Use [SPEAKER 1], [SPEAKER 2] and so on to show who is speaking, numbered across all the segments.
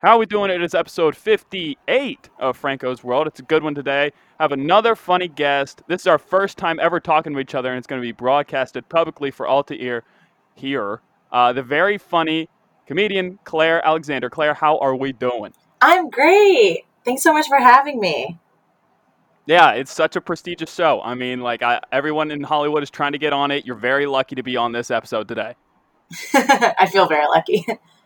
[SPEAKER 1] How are we doing? It is episode 58 of Franco's World. It's a good one today. Have another funny guest. This is our first time ever talking to each other, and it's going to be broadcasted publicly for all to hear. Here, uh, the very funny comedian Claire Alexander. Claire, how are we doing?
[SPEAKER 2] I'm great. Thanks so much for having me.
[SPEAKER 1] Yeah, it's such a prestigious show. I mean, like I, everyone in Hollywood is trying to get on it. You're very lucky to be on this episode today.
[SPEAKER 2] I feel very lucky.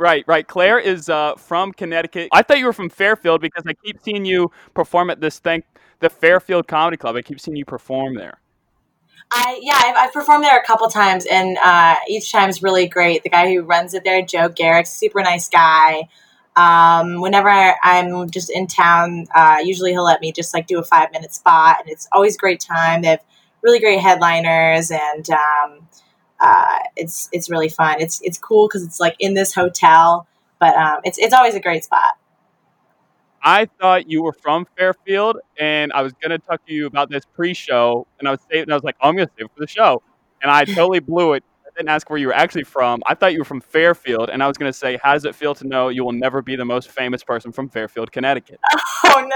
[SPEAKER 1] Right, right. Claire is uh, from Connecticut. I thought you were from Fairfield because I keep seeing you perform at this thing, the Fairfield Comedy Club. I keep seeing you perform there.
[SPEAKER 2] I yeah, I've, I've performed there a couple times, and uh, each time is really great. The guy who runs it there, Joe Garrick, super nice guy. Um, whenever I'm just in town, uh, usually he'll let me just like do a five minute spot, and it's always great time. They have really great headliners, and um, uh, it's it's really fun. It's it's cool because it's like in this hotel, but um, it's it's always a great spot.
[SPEAKER 1] I thought you were from Fairfield, and I was going to talk to you about this pre-show, and I was saving, and I was like, oh, I'm going to save it for the show, and I totally blew it. I didn't ask where you were actually from. I thought you were from Fairfield, and I was going to say, how does it feel to know you will never be the most famous person from Fairfield, Connecticut?
[SPEAKER 2] Oh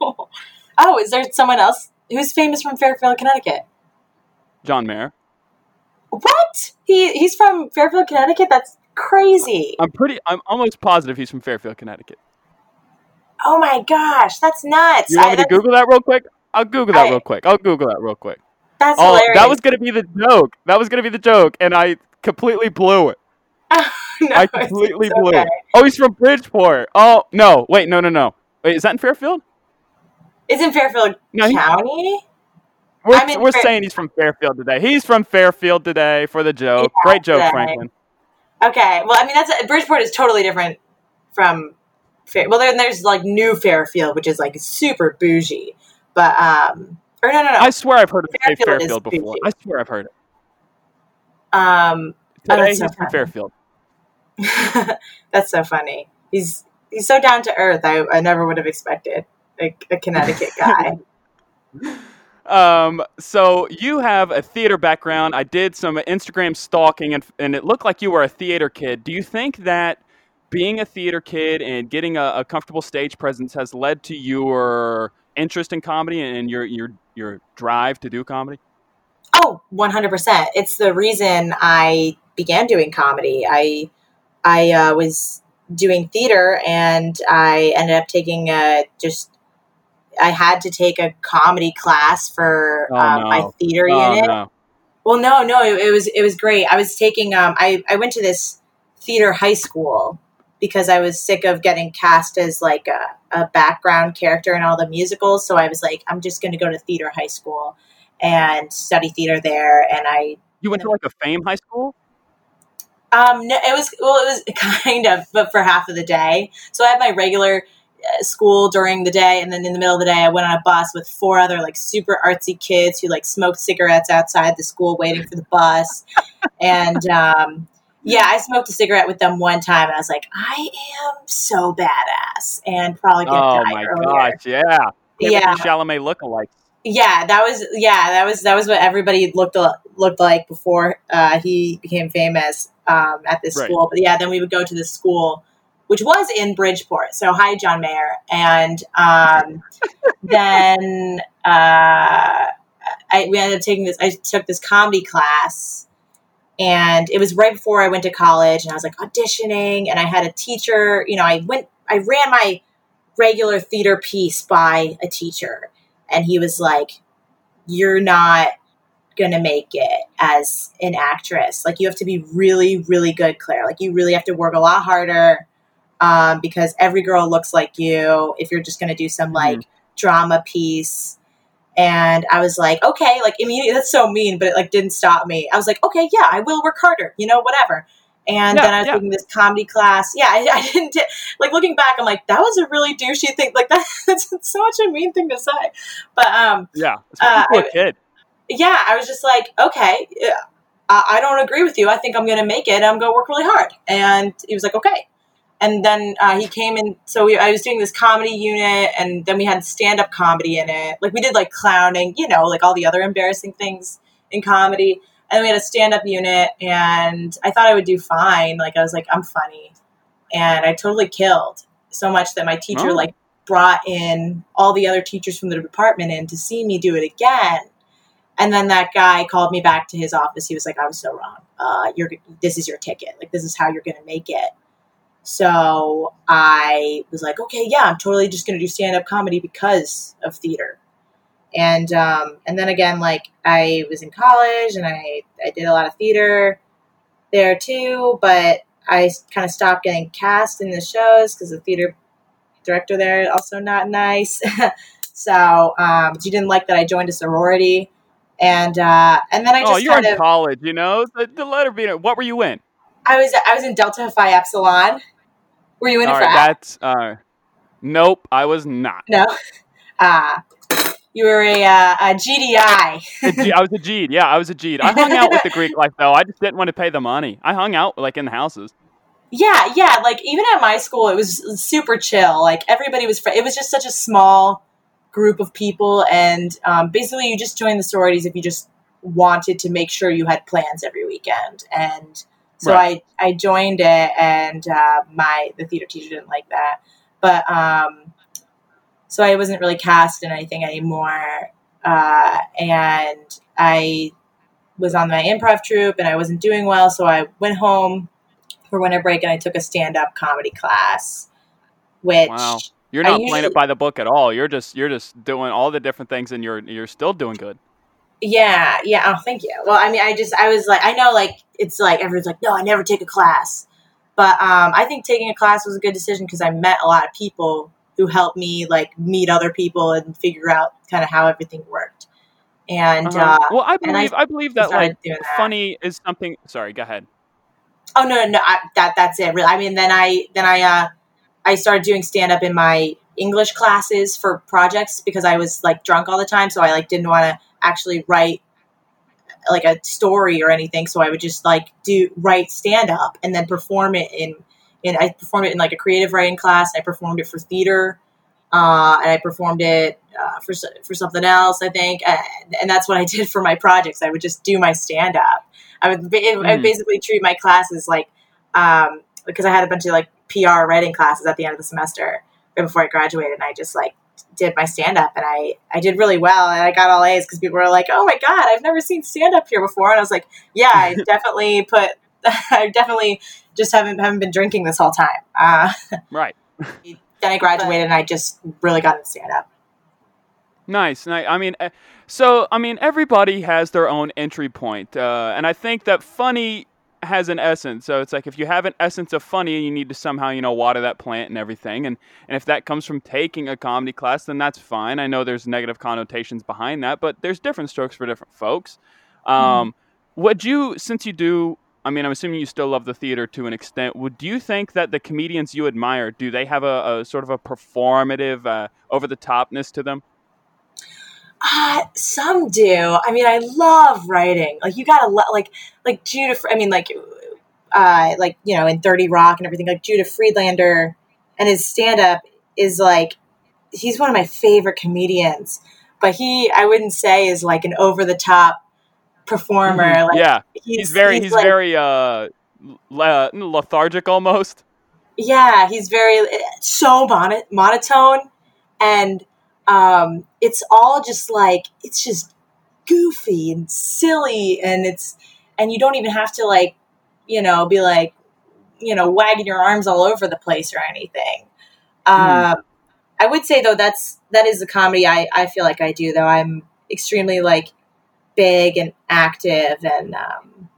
[SPEAKER 2] no! Oh, is there someone else who's famous from Fairfield, Connecticut?
[SPEAKER 1] John Mayer.
[SPEAKER 2] What? He he's from Fairfield, Connecticut. That's crazy.
[SPEAKER 1] I'm pretty. I'm almost positive he's from Fairfield, Connecticut.
[SPEAKER 2] Oh my gosh, that's nuts.
[SPEAKER 1] You want me
[SPEAKER 2] I-
[SPEAKER 1] to Google that real quick? I'll Google that
[SPEAKER 2] I-
[SPEAKER 1] real quick. I'll Google that real quick.
[SPEAKER 2] That's
[SPEAKER 1] Oh,
[SPEAKER 2] hilarious.
[SPEAKER 1] that was gonna be the joke. That was gonna be the joke, and I completely blew it.
[SPEAKER 2] No,
[SPEAKER 1] I completely blew
[SPEAKER 2] okay.
[SPEAKER 1] it. Oh, he's from Bridgeport. Oh no, wait, no, no, no. Wait, is that in Fairfield?
[SPEAKER 2] It's in Fairfield
[SPEAKER 1] No,
[SPEAKER 2] County.
[SPEAKER 1] We're, we're
[SPEAKER 2] Fair-
[SPEAKER 1] saying he's from Fairfield today. He's from Fairfield today for the joke.
[SPEAKER 2] Yeah,
[SPEAKER 1] Great joke,
[SPEAKER 2] today.
[SPEAKER 1] Franklin.
[SPEAKER 2] Okay, well, I mean that's a, Bridgeport is totally different from. Fair, well, then there's like New Fairfield, which is like super bougie, but um, or no, no, no.
[SPEAKER 1] I swear I've heard of
[SPEAKER 2] Fairfield
[SPEAKER 1] Fairfield before.
[SPEAKER 2] bougie.
[SPEAKER 1] I swear I've heard it.
[SPEAKER 2] um, Oh,
[SPEAKER 1] Today
[SPEAKER 2] that's so
[SPEAKER 1] from. Fairfield.
[SPEAKER 2] that's so funny. He's he's so down to earth. I, I never would have expected a, a Connecticut guy.
[SPEAKER 1] Um, so you have a theater background. I did some Instagram stalking, and and it looked like you were a theater kid. Do you think that being a theater kid and getting a, a comfortable stage presence has led to your interest in comedy and your your your drive to do comedy?
[SPEAKER 2] Oh, 100%. It's the reason I began doing comedy. I I uh, was doing theater and I ended up taking a just I had to take a comedy class for
[SPEAKER 1] Oh,
[SPEAKER 2] um,
[SPEAKER 1] no.
[SPEAKER 2] my theater
[SPEAKER 1] Oh,
[SPEAKER 2] unit.
[SPEAKER 1] no.
[SPEAKER 2] Well, no, no, it, it was it was great. I was taking um I I went to this theater high school because I was sick of getting cast as like a, a background character in all the musicals. So I was like, I'm just going to go to theater high school and study theater there. And I
[SPEAKER 1] You went to like a fame high school?
[SPEAKER 2] um no, it was well, it was kind of, but for half of the day. So I had my regular school during the day, and then in the middle of the day, I went on a bus with four other like super artsy kids who like smoked cigarettes outside the school waiting for the bus. and um, yeah, I smoked a cigarette with them one time, and I was like, I am so badass, and probably gonna
[SPEAKER 1] Oh
[SPEAKER 2] die
[SPEAKER 1] my
[SPEAKER 2] earlier.
[SPEAKER 1] gosh, yeah.
[SPEAKER 2] Yeah.
[SPEAKER 1] Timothy Chalamet lookalike.
[SPEAKER 2] Yeah, that was yeah, that was that was what everybody looked looked like before uh, he became famous um, at this
[SPEAKER 1] Right.
[SPEAKER 2] school. But yeah, then we would go to this school, which was in Bridgeport. So hi, John Mayer, and um, then uh, I we ended up taking this. I took this comedy class. And it was right before I went to college, and I was like auditioning, and I had a teacher. You know, I went, I ran my regular theater piece by a teacher, and he was like, You're not gonna make it as an actress. Like, you have to be really, really good, Claire. Like, you really have to work a lot harder um, because every girl looks like you if you're just gonna do some like drama piece. And I was like, okay, like immediately, that's so mean, but it like didn't stop me. I was like, okay, yeah, I will work harder, you know, whatever. And then I was
[SPEAKER 1] yeah.
[SPEAKER 2] taking this comedy class. Yeah, I, I didn't like looking back. I'm like, that was a really douchey thing. Like that, that's so much a mean thing to say. But um,
[SPEAKER 1] Yeah.
[SPEAKER 2] Uh,
[SPEAKER 1] a kid.
[SPEAKER 2] yeah, I was just like, okay, yeah, I, I don't agree with you. I think I'm going to make it. I'm going to work really hard. And he was like, okay. And then uh, he came in. So we, I was doing this comedy unit, and then we had stand up comedy in it. Like we did like clowning, you know, like all the other embarrassing things in comedy. And then we had a stand up unit, and I thought I would do fine. Like I was like, I'm funny. and I totally killed so much that my teacher
[SPEAKER 1] Oh.
[SPEAKER 2] like brought in all the other teachers from the department in to see me do it again. And then that guy called me back to his office. He was like, "I was so wrong. Uh, you're this is your ticket. Like this is how you're going to make it." So I was like, "Okay, yeah, I'm totally just going to do stand up comedy because of theater." And um, and then again, like I was in college and I I did a lot of theater there too, but I kind of stopped getting cast in the shows because the theater director there also not nice. so um, she didn't like that I joined a sorority, and uh, and then I just
[SPEAKER 1] oh,
[SPEAKER 2] you're
[SPEAKER 1] in
[SPEAKER 2] of
[SPEAKER 1] college, you know. The, the letter being. What were you in?
[SPEAKER 2] I was I was in Delta Phi Epsilon. Were you in a frat?
[SPEAKER 1] right, that's. Uh, nope, I was not.
[SPEAKER 2] no. Uh, you were a, uh, a GDI.
[SPEAKER 1] A G- I was a G'd. Yeah, I was a G'd. I hung out with the Greek life though. I just didn't want to pay the money. I hung out like in the houses.
[SPEAKER 2] Yeah, yeah. Like even at my school, it was super chill. Like everybody was. Fr- it was just such a small group of people, and um, basically, you just joined the sororities if you just wanted to make sure you had plans every weekend. And so
[SPEAKER 1] Right.
[SPEAKER 2] I I joined it, and uh, my the theater teacher didn't like that, but um, so I wasn't really cast in anything anymore. Uh, and I was on my improv troupe, and I wasn't doing well, so I went home for winter break and I took a stand up comedy class, which
[SPEAKER 1] Wow. You're not playing it by the book at all. You're just you're just doing all the different things, and you're you're still doing good.
[SPEAKER 2] Yeah, yeah. Oh, thank you. Well, I mean, I just I was like, I know, like it's like everyone's like, no, I never take a class, but um, I think taking a class was a good decision because I met a lot of people who helped me like meet other people and figure out kind of how everything worked. And
[SPEAKER 1] Uh-huh.
[SPEAKER 2] uh,
[SPEAKER 1] well, I
[SPEAKER 2] and I
[SPEAKER 1] believe I, believe that like
[SPEAKER 2] that.
[SPEAKER 1] funny is something. Sorry, go ahead.
[SPEAKER 2] Oh no, no, no I, that that's it. Really, I mean, then I then I uh, I started doing stand up in my English classes for projects because I was like drunk all the time, so I like didn't want to actually write like a story or anything. So I would just like do write stand up and then perform it in in I performed it in like a creative writing class. I performed it for theater, uh, and I performed it uh, for for something else. I think, and, and that's what I did for my projects. I would just do my stand up. I would, ba- I would
[SPEAKER 1] Mm.
[SPEAKER 2] basically treat my classes like um, because I had a bunch of like PR writing classes at the end of the semester right before I graduated, and I just like did my stand up, and I I did really well, and I got all A's because people were like, "Oh my god, I've never seen stand up here before," and I was like, "Yeah, I definitely put, I definitely just haven't haven't been drinking this whole time." Uh,
[SPEAKER 1] Right.
[SPEAKER 2] then I graduated, and I just really got into stand up.
[SPEAKER 1] Nice. Nice. I mean, eh, so I mean, everybody has their own entry point, uh, and I think that funny has an essence. So it's like if you have an essence of funny, you need to somehow you know water that plant and everything. And and if that comes from taking a comedy class, then that's fine. I know there's negative connotations behind that, but there's different strokes for different folks. Um, Would you, since you do? I mean, I'm assuming you still love the theater to an extent. Would you think that the comedians you admire do they have a, a sort of a performative, uh, over the topness to them?
[SPEAKER 2] Uh, some do. I mean, I love writing. Like you gotta lo- like like Judah. I mean, like uh, like you know, in Thirty Rock and everything. Like Judah Friedlander and his stand up is like he's one of my favorite comedians. But he, I wouldn't say, is like an over the top performer.
[SPEAKER 1] Mhm.
[SPEAKER 2] Like
[SPEAKER 1] yeah,
[SPEAKER 2] he's,
[SPEAKER 1] he's very he's,
[SPEAKER 2] like-
[SPEAKER 1] very uh le- lethargic almost.
[SPEAKER 2] yeah he's very so mono- monotone and um it's all just like it's just goofy and silly and it's and you don't even have to like you know be like you know wagging your arms all over the place or anything um i would say though that's that is the comedy i i feel like i do though i'm extremely like big and active and um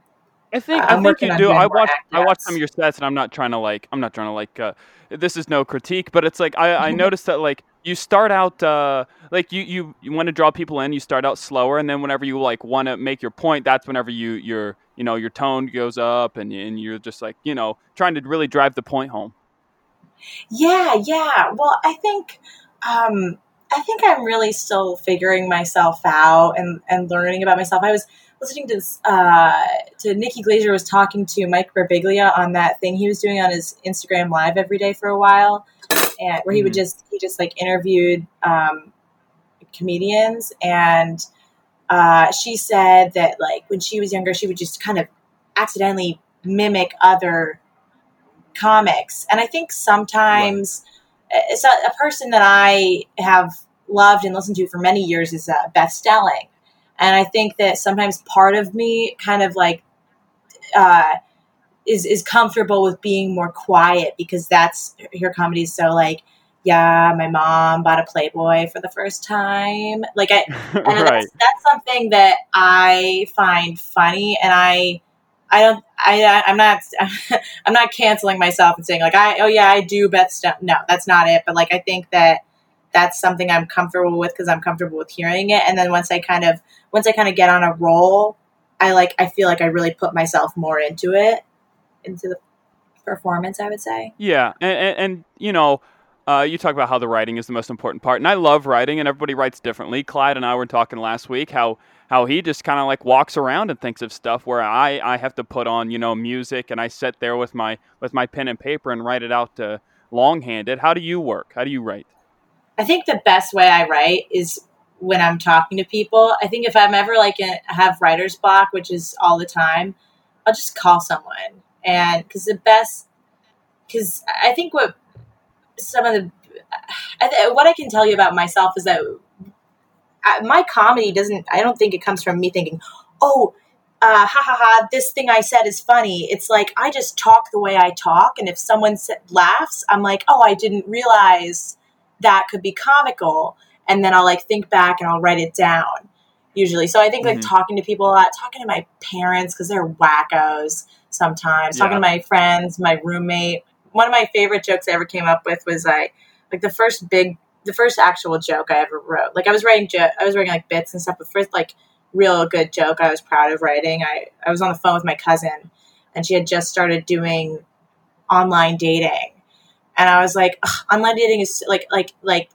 [SPEAKER 1] I think
[SPEAKER 2] Uh,
[SPEAKER 1] I think you do. I watch I watch some of your sets, and I'm not trying to like I'm not trying to like. Uh, this is no critique, but it's like I, I noticed that like you start out uh, like you you, you want to draw people in. You start out slower, and then whenever you like want to make your point, that's whenever you your you know your tone goes up, and and you're just like you know trying to really drive the point home.
[SPEAKER 2] Yeah, yeah. Well, I think um, I think I'm really still figuring myself out and, and learning about myself. I was listening to this, uh, to Nikki Glazer was talking to Mike Birbiglia on that thing he was doing on his Instagram live every day for a while, and where he would
[SPEAKER 1] Mhm.
[SPEAKER 2] just he just like interviewed um, comedians and uh, she said that like when she was younger she would just kind of accidentally mimic other comics. And I think sometimes right. it's a, a, person that I have loved and listened to for many years is uh, Beth Stelling. And I think that sometimes part of me kind of like uh, is is comfortable with being more quiet because that's her comedy is so like yeah, my mom bought a Playboy for the first time. Like I, and right. that's, that's something that I find funny, and I, I don't, I, I'm not, I'm not canceling myself and saying like I, oh yeah, I do Beth stuff. No, that's not it. But like I think that that's something I'm comfortable with because I'm comfortable with hearing it, and then once I kind of, once I kind of get on a roll, I like, I feel like I really put myself more into it, into the performance. I would say.
[SPEAKER 1] Yeah, and, and, and you know uh, you talk about how the writing is the most important part, and I love writing, and everybody writes differently. Clyde and I were talking last week how how he just kind of like walks around and thinks of stuff where I I have to put on you know music, and I sit there with my with my pen and paper and write it out to longhanded. How do you work? How do you write?
[SPEAKER 2] I think the best way I write is when I'm talking to people. I think if I'm ever like in, have writer's block, which is all the time, I'll just call someone, and because the best because I think what some of the I th- what I can tell you about myself is that I, my comedy doesn't. I don't think it comes from me thinking, "Oh, uh, ha ha ha, this thing I said is funny." It's like I just talk the way I talk, and if someone sa- laughs, I'm like, "Oh, I didn't realize that could be comical," and then I'll like think back and I'll write it down. Usually, so I think like mm-hmm. talking to people a lot, talking to my parents because they're wackos sometimes, yeah. talking to my friends, my roommate one of my favorite jokes I ever came up with was I like the first big the first actual joke I ever wrote. Like I was writing jo- I was writing like bits and stuff, but first like real good joke I was proud of writing. I, I was on the phone with my cousin and she had just started doing online dating. And I was like, online dating is like like like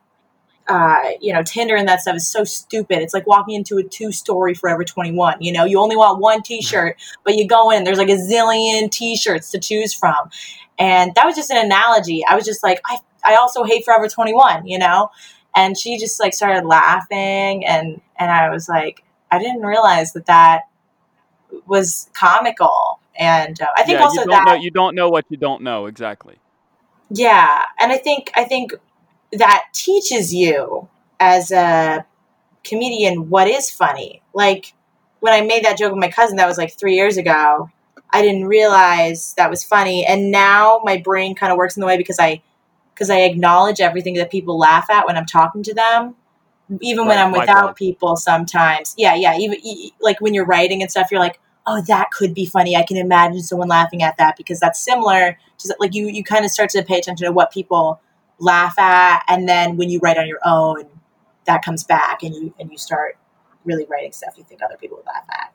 [SPEAKER 2] uh, you know, Tinder and that stuff is so stupid. It's like walking into a two story Forever 21. You know, you only want one t shirt, but you go in, there's like a zillion t shirts to choose from. And that was just an analogy. I was just like, I, I also hate Forever 21, you know? And she just like started laughing. And, and I was like, I didn't realize that that was comical. And uh, I think
[SPEAKER 1] yeah,
[SPEAKER 2] also
[SPEAKER 1] you
[SPEAKER 2] that
[SPEAKER 1] know, you don't know what you don't know exactly.
[SPEAKER 2] Yeah, and I think I think that teaches you as a comedian what is funny. Like when I made that joke with my cousin, that was like three years ago. I didn't realize that was funny, and now my brain kind of works in the way because I because I acknowledge everything that people laugh at when I'm talking to them, even right, when I'm without people. Sometimes, yeah, yeah, even like when you're writing and stuff, you're like, oh, that could be funny. I can imagine someone laughing at that because that's similar to like you. You kind of start to pay attention to what people laugh at and then when you write on your own that comes back and you and you start really writing stuff you think other people would laugh at.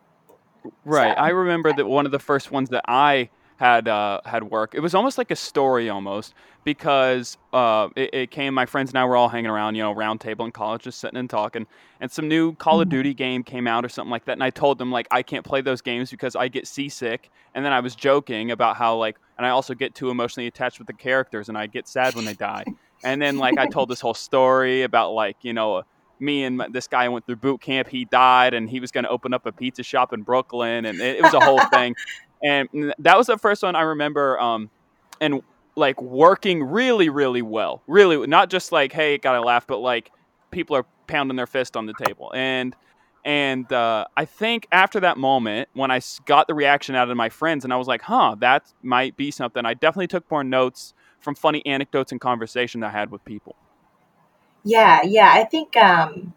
[SPEAKER 1] Right. So, i remember that one of the first ones that i had uh, had work it was almost like a story almost because uh, it, it, came my friends and i were all hanging around you know round table in college just sitting and talking and some new call of mm-hmm. duty game came out or something like that and i told them like i can't play those games because i get seasick and then i was joking about how like and I also get too emotionally attached with the characters, and I get sad when they die. And then like I told this whole story about like you know me and this guy went through boot camp. He died, and he was going to open up a pizza shop in Brooklyn, and it, it was a whole thing. And that was the first one I remember. Um, and like working really, really well, really not just like hey, gotta laugh, but like people are pounding their fist on the table, and and uh, I think after that moment, when I got the reaction out of my friends, and I was like, huh, that might be something, I definitely took more notes from funny anecdotes and conversation I had with people.
[SPEAKER 2] Yeah, yeah. I think, um,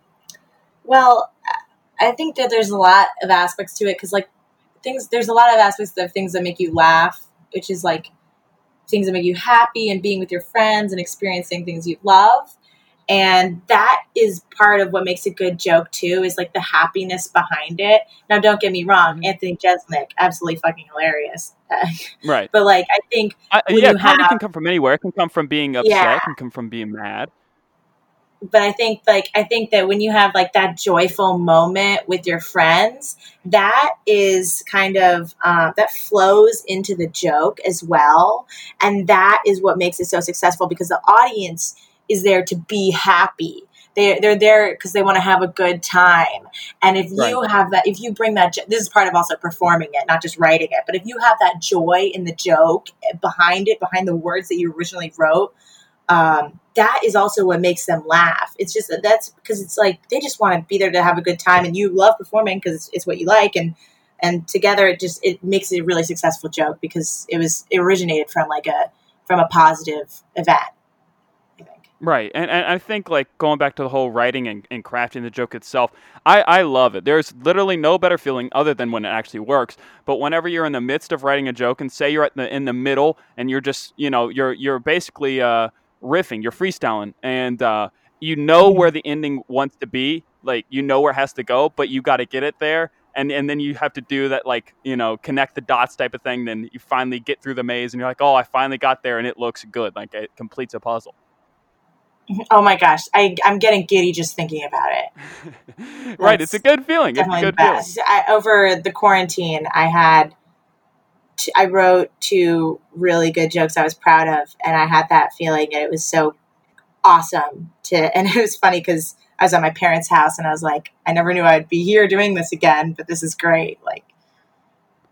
[SPEAKER 2] well, I think that there's a lot of aspects to it because, like, things, there's a lot of aspects of things that make you laugh, which is like things that make you happy and being with your friends and experiencing things you love. And that is part of what makes a good joke too is like the happiness behind it. Now don't get me wrong mm-hmm. anthony jeselnik absolutely fucking hilarious.
[SPEAKER 1] Right.
[SPEAKER 2] But like i think
[SPEAKER 1] I, yeah comedy have, can come from anywhere. It can come from being upset. Yeah. it can come from being mad
[SPEAKER 2] but i think like i think that when you have like that joyful moment with your friends that is kind of uh, that flows into the joke as well and that is what makes it so successful because the audience is there to be happy. They they're there because they want to have a good time. And if you
[SPEAKER 1] Right.
[SPEAKER 2] have that, if you bring that, this is part of also performing it, not just writing it. But if you have that joy in the joke behind it, behind the words that you originally wrote, um, that is also what makes them laugh. It's just that's because it's like they just want to be there to have a good time, and you love performing because it's, it's what you like, and and together it just it makes it a really successful joke because it was it originated from like a from a positive event. I think.
[SPEAKER 1] Right, and, and I think like going back to the whole writing and, and crafting the joke itself, I, I love it. There's literally no better feeling other than when it actually works. But whenever you're in the midst of writing a joke and say you're at the in the middle and you're just you know you're you're basically uh, riffing, you're freestyling, and uh, you know where the ending wants to be, like you know where it has to go, but you got to get it there. And, and then you have to do that like you know connect the dots type of thing then you finally get through the maze and you're like oh i finally got there and it looks good like it completes a puzzle
[SPEAKER 2] Oh my gosh, I I'm getting giddy just thinking about it.
[SPEAKER 1] right, it's a good feeling. It's a good feeling.
[SPEAKER 2] I, over the quarantine, I had t- I wrote two really good jokes I was proud of, and I had that feeling, and it was so awesome to. And it was funny because I was at my parents' house, and I was like, I never knew I'd be here doing this again, but this is great. Like,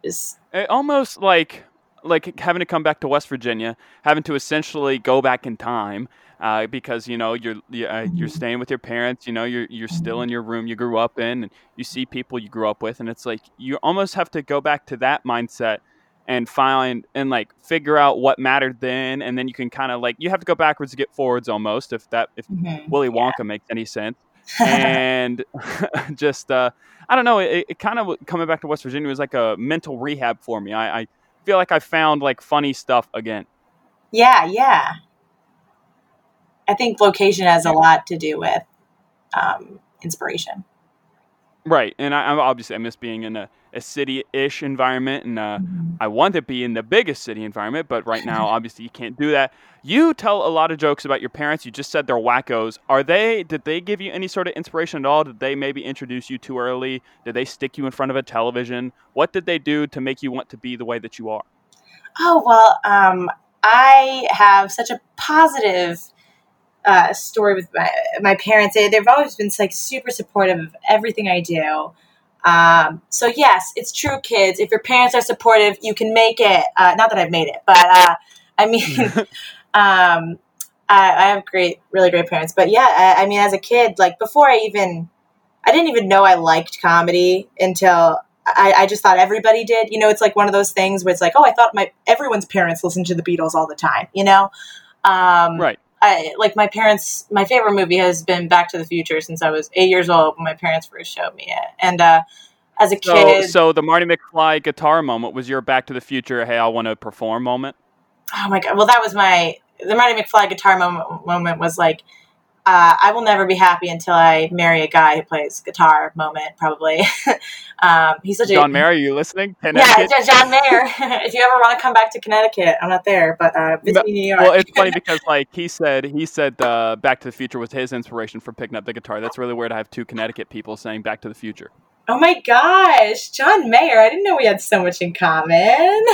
[SPEAKER 2] just
[SPEAKER 1] It almost like like having to come back to West Virginia, having to essentially go back in time uh, because you know you're uh, you're staying with your parents. You know you're you're still in your room you grew up in, and you see people you grew up with, and it's like you almost have to go back to that mindset and find and like figure out what mattered then, and then you can kind of like you have to go backwards to get forwards almost if that if
[SPEAKER 2] mhm.
[SPEAKER 1] Willy Wonka makes any sense. and just uh, I don't know. It, it kind of coming back to West Virginia was like a mental rehab for me. I, I feel like I found like funny stuff again.
[SPEAKER 2] yeah, yeah. I think location has a lot to do with um, inspiration.
[SPEAKER 1] Right, and I, I'm obviously I miss being in a, a city-ish environment, and uh, I want to be in the biggest city environment, but right now, obviously, you can't do that. You tell a lot of jokes about your parents. You just said they're wackos. Are they? Did they give you any sort of inspiration at all? Did they maybe introduce you too early? Did they stick you in front of a television? What did they do to make you want to be the way that you are?
[SPEAKER 2] Oh well, um, I have such a positive uh, story with my my parents. They, they've always been like super supportive of everything I do. Um, so yes, it's true, kids. If your parents are supportive, you can make it. Uh, not that I've made it, but uh, I mean, um, I, I have great, really great parents. But yeah, I, I mean, as a kid, like before I even, I didn't even know I liked comedy until I, I just thought everybody did. You know, it's like one of those things where it's like, oh, I thought my everyone's parents listened to the Beatles all the time. You know, um,
[SPEAKER 1] right.
[SPEAKER 2] I like my parents. My favorite movie has been Back to the Future since I was eight years old when my parents first showed me it. And uh, as a
[SPEAKER 1] So,
[SPEAKER 2] kid,
[SPEAKER 1] so the Marty McFly guitar moment was your Back to the Future. Hey, I want to perform moment.
[SPEAKER 2] oh my god, well, that was my the Marty McFly guitar moment. Moment was like. Uh, I will never be happy until I marry a guy who plays guitar. Moment, probably. um, he's such a
[SPEAKER 1] John Mayer, are you listening?
[SPEAKER 2] Yeah,
[SPEAKER 1] Connecticut?
[SPEAKER 2] Jo- John Mayer. if you ever want to come back to Connecticut, I'm not there, but uh, visit
[SPEAKER 1] No,
[SPEAKER 2] me New York.
[SPEAKER 1] Well, it's funny because like he said, he said uh, Back to the Future was his inspiration for picking up the guitar. That's really weird. I have two Connecticut people saying Back to the Future.
[SPEAKER 2] oh my gosh, John Mayer! I didn't know we had so much in common.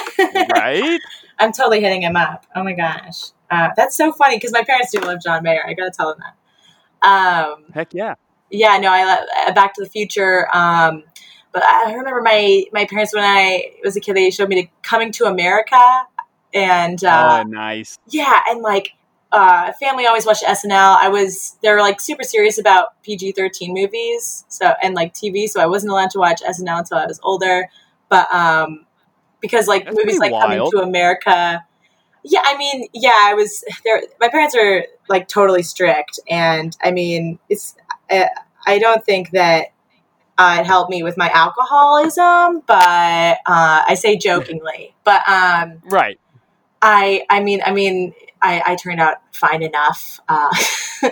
[SPEAKER 1] Right?
[SPEAKER 2] I'm totally hitting him up. Oh my gosh, uh, that's so funny because my parents do love John Mayer. I gotta tell them that. Um,
[SPEAKER 1] Heck yeah.
[SPEAKER 2] yeah, no, I love uh, Back to the Future. Um, but I remember my my parents when I was a kid, they showed me to Coming to America, and uh,
[SPEAKER 1] oh, nice.
[SPEAKER 2] yeah, and like uh, family always watched SNL. I was they were like super serious about PG thirteen movies, so and like TV, so I wasn't allowed to watch SNL until I was older. But um, because like
[SPEAKER 1] That's
[SPEAKER 2] movies like
[SPEAKER 1] pretty
[SPEAKER 2] Coming to America, yeah, I mean, yeah, I was there. My parents are like totally strict, and I mean, it's I, I don't think that. Uh, it helped me with my alcoholism, but uh, I say jokingly. But um,
[SPEAKER 1] Right.
[SPEAKER 2] I I mean I mean I, I turned out fine enough. Uh,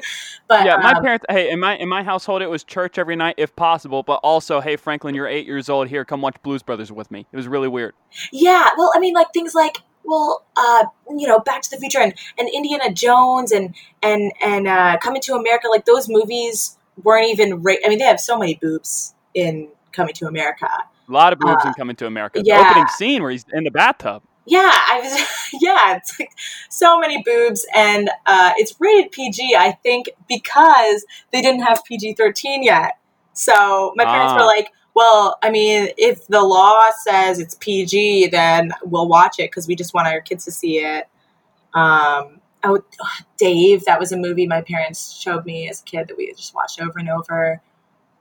[SPEAKER 2] but
[SPEAKER 1] Yeah, my
[SPEAKER 2] um,
[SPEAKER 1] parents. Hey, in my in my household, it was church every night if possible. But also, hey, Franklin, you're eight years old. Here, come watch Blues Brothers with me. It was really weird.
[SPEAKER 2] yeah, well, I mean, like things like well, uh, you know, Back to the Future and, and Indiana Jones and and and uh, Coming to America, like those movies weren't even. Ra- I mean, they have so many boobs in Coming to America.
[SPEAKER 1] A lot of boobs
[SPEAKER 2] Uh,
[SPEAKER 1] in Coming to America.
[SPEAKER 2] yeah.
[SPEAKER 1] The opening scene where he's in the bathtub.
[SPEAKER 2] Yeah, I was. Yeah, it's like so many boobs, and uh, it's rated PG. I think because they didn't have PG thirteen yet. So my parents were
[SPEAKER 1] Ah.
[SPEAKER 2] like, "Well, I mean, if the law says it's PG, then we'll watch it because we just want our kids to see it." Um, oh, Dave, that was a movie my parents showed me as a kid that we just watched over and over.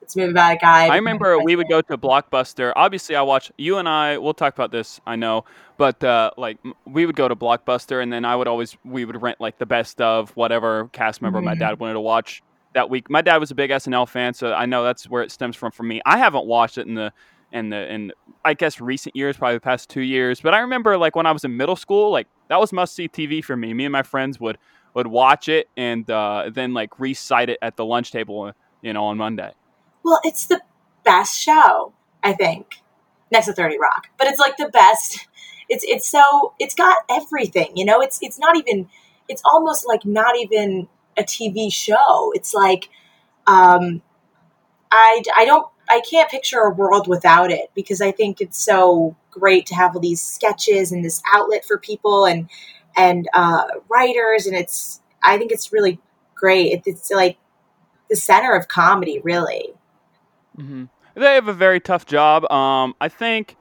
[SPEAKER 2] It's a movie about a guy.
[SPEAKER 1] I remember we would go to Blockbuster. Obviously, I watch you and I. We'll talk about this. I know, but uh, like we would go to Blockbuster, and then I would always we would rent like the best of whatever cast member my
[SPEAKER 2] Mhm.
[SPEAKER 1] dad wanted to watch that week. My dad was a big SNL fan, so I know that's where it stems from for me. I haven't watched it in the in the in I guess recent years, probably the past two years. But I remember like when I was in middle school, like that was must see TV for me. Me and my friends would would watch it and uh, then like recite it at the lunch table, you know, on Monday.
[SPEAKER 2] Well, it's the best show, I think, next to Thirty Rock. But it's like the best. It's it's so it's got everything. You know, it's it's not even. It's almost like not even a TV show. It's like, um, I I don't I can't picture a world without it because I think it's so great to have all these sketches and this outlet for people and and uh, writers and it's I think it's really great. It, it's like the center of comedy, really.
[SPEAKER 1] Mm-hmm. They have a very tough job. Um, I think,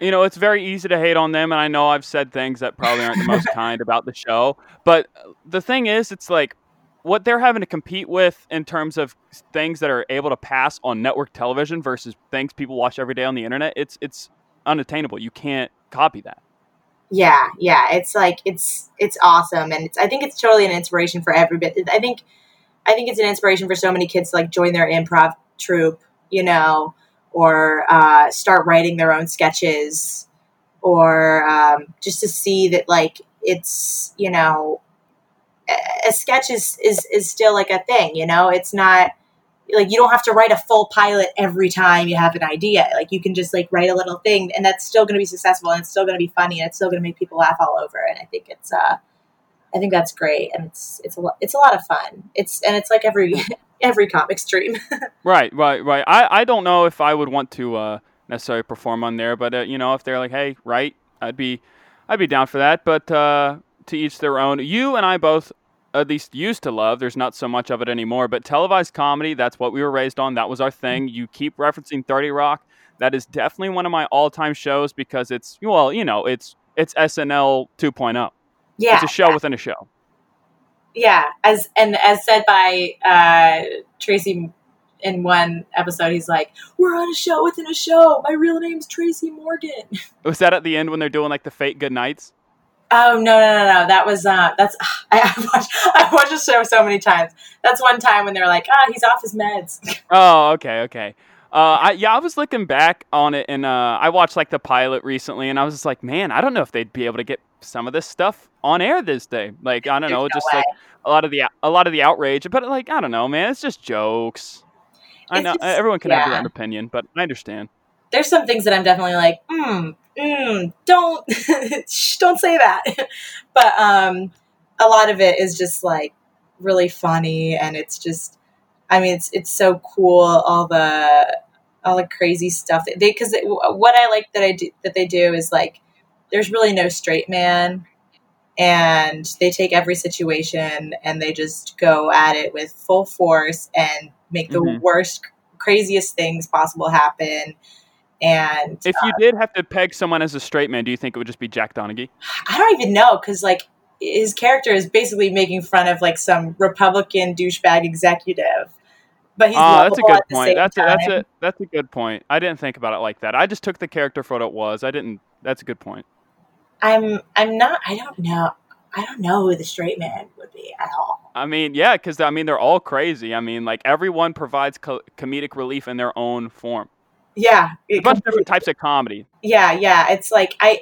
[SPEAKER 1] you know, it's very easy to hate on them, and I know I've said things that probably aren't the most kind about the show. But the thing is, it's like what they're having to compete with in terms of things that are able to pass on network television versus things people watch every day on the internet. It's it's unattainable. You can't copy that.
[SPEAKER 2] Yeah, yeah, it's like it's it's awesome, and it's I think it's totally an inspiration for every bit. I think I think it's an inspiration for so many kids to like join their improv troupe, you know, or uh, start writing their own sketches, or um, just to see that like it's you know a- sketch is is is still like a thing, you know, it's not like you don't have to write a full pilot every time you have an idea. Like you can just like write a little thing, and that's still going to be successful, and it's still going to be funny, and it's still going to make people laugh all over. And I think it's, uh, I think that's great, and it's it's a lo- it's a lot of fun. It's and it's like every every comic stream.
[SPEAKER 1] Right, right, right. I, I don't know if I would want to uh, necessarily perform on there, but uh, you know, if they're like, hey, right, I'd be, I'd be down for that. But uh, to each their own. You and I both, at least, used to love. There's not so much of it anymore. But televised comedy, that's what we were raised on. That was our thing. You keep referencing Thirty Rock. That is definitely one of my all-time shows because it's well, you know, it's it's SNL 2.0.
[SPEAKER 2] yeah,
[SPEAKER 1] It's a show within a show.
[SPEAKER 2] yeah. As and as said by uh, Tracy in one episode, he's like, "We're on a show within a show. My real name's Tracy Morgan."
[SPEAKER 1] Was that at the end when they're doing like the fake good nights?
[SPEAKER 2] Oh no no no no! That was uh, that's I, I watched I watched the show so many times. That's one time when they're like, ah, he's off his meds.
[SPEAKER 1] Oh, okay, okay. Uh, I, yeah, I was looking back on it, and uh, I watched like the pilot recently, and I was just like, man, I don't know if they'd be able to get some of this stuff on air this day. Like, I don't
[SPEAKER 2] There's
[SPEAKER 1] know,
[SPEAKER 2] no
[SPEAKER 1] just
[SPEAKER 2] way.
[SPEAKER 1] like a lot of the a lot of the outrage, but like, I don't know, man, it's just jokes. I know
[SPEAKER 2] just-
[SPEAKER 1] everyone can have their own opinion, but I understand.
[SPEAKER 2] There's some things that I'm definitely like, mm, mm, don't don't say that. but um, a lot of it is just like really funny, and it's just, I mean, it's it's so cool all the all the crazy stuff that they because what I like that I do that they do is like there's really no straight man and they take every situation and they just go at it with full force and make the
[SPEAKER 1] Mhm.
[SPEAKER 2] worst craziest things possible happen and
[SPEAKER 1] If you uh, did have to peg someone as a straight man, do you think it would just be Jack Donaghy?
[SPEAKER 2] i don't even know because like his character is basically making fun of like some republican douchebag executive but he's
[SPEAKER 1] Oh, that's a good point. That's a, that's a that's a good point. I didn't think about it like that. I just took the character for what it was. I didn't. That's a good point.
[SPEAKER 2] i'm i'm not i don't know i don't know who the straight man would be at all
[SPEAKER 1] I mean, yeah, because I mean they're all crazy. I mean, like everyone provides co- comedic relief in their own form.
[SPEAKER 2] Yeah
[SPEAKER 1] A bunch of different types of comedy.
[SPEAKER 2] yeah yeah it's like i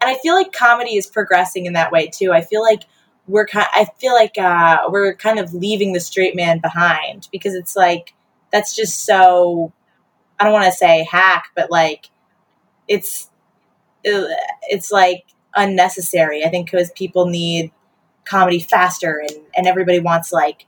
[SPEAKER 2] and i feel like comedy is progressing in that way too i feel like we're kind i feel like uh we're kind of leaving the straight man behind because it's like that's just so i don't want to say hack but like it's uh, it's like unnecessary i think because people need comedy faster and and everybody wants like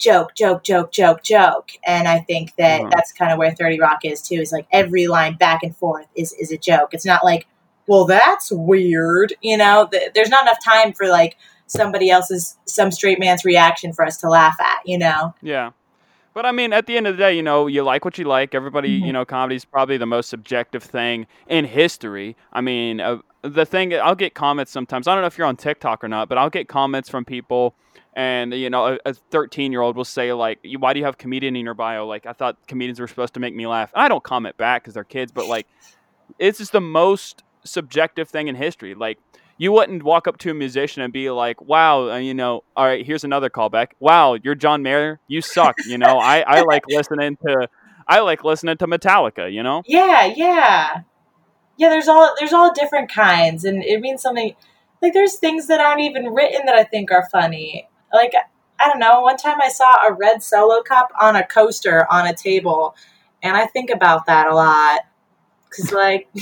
[SPEAKER 2] joke joke joke joke joke and i think that
[SPEAKER 1] Mhm.
[SPEAKER 2] that's kind of where 30 rock is too is like every line back and forth is is a joke it's not like well, that's weird. You know, th- there's not enough time for like somebody else's, some straight man's reaction for us to laugh at, you know?
[SPEAKER 1] Yeah. But I mean, at the end of the day, you know, you like what you like. Everybody,
[SPEAKER 2] Mhm.
[SPEAKER 1] you know, comedy is probably the most subjective thing in history. I mean, uh, the thing I'll get comments sometimes. I don't know if you're on TikTok or not, but I'll get comments from people, and you know, a 13 year old will say like, "Why do you have comedian in your bio?" Like, I thought comedians were supposed to make me laugh. And I don't comment back because they're kids, but like, it's just the most subjective thing in history. Like, you wouldn't walk up to a musician and be like, "Wow, uh, you know, all right, here's another callback. Wow, you're John Mayer. You suck." You know, I I like listening to I like listening to Metallica. You know,
[SPEAKER 2] Yeah, yeah. Yeah, there's all there's all different kinds and it means something like there's things that aren't even written that I think are funny. Like I don't know, one time I saw a red solo cup on a coaster on a table and I think about that a lot cuz like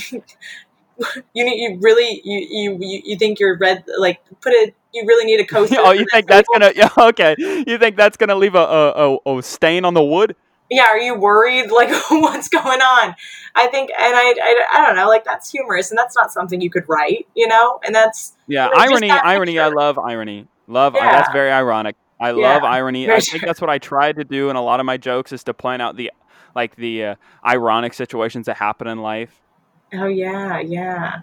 [SPEAKER 2] you need you really you, you you think you're red like put it you really need a oh, coaster.
[SPEAKER 1] oh, you think that's
[SPEAKER 2] table?
[SPEAKER 1] gonna? Yeah, okay. You think that's gonna leave a a, a, stain on the wood?
[SPEAKER 2] yeah are you worried like what's going on i think and I, I i don't know like that's humorous and that's not something you could write you know and that's
[SPEAKER 1] Yeah, irony, irony. I love irony. Love
[SPEAKER 2] Yeah.
[SPEAKER 1] that's very ironic. I
[SPEAKER 2] Yeah,
[SPEAKER 1] love irony. I think that's what I try to do in a lot of my jokes is to point out the like the uh, ironic situations that happen in life.
[SPEAKER 2] oh yeah yeah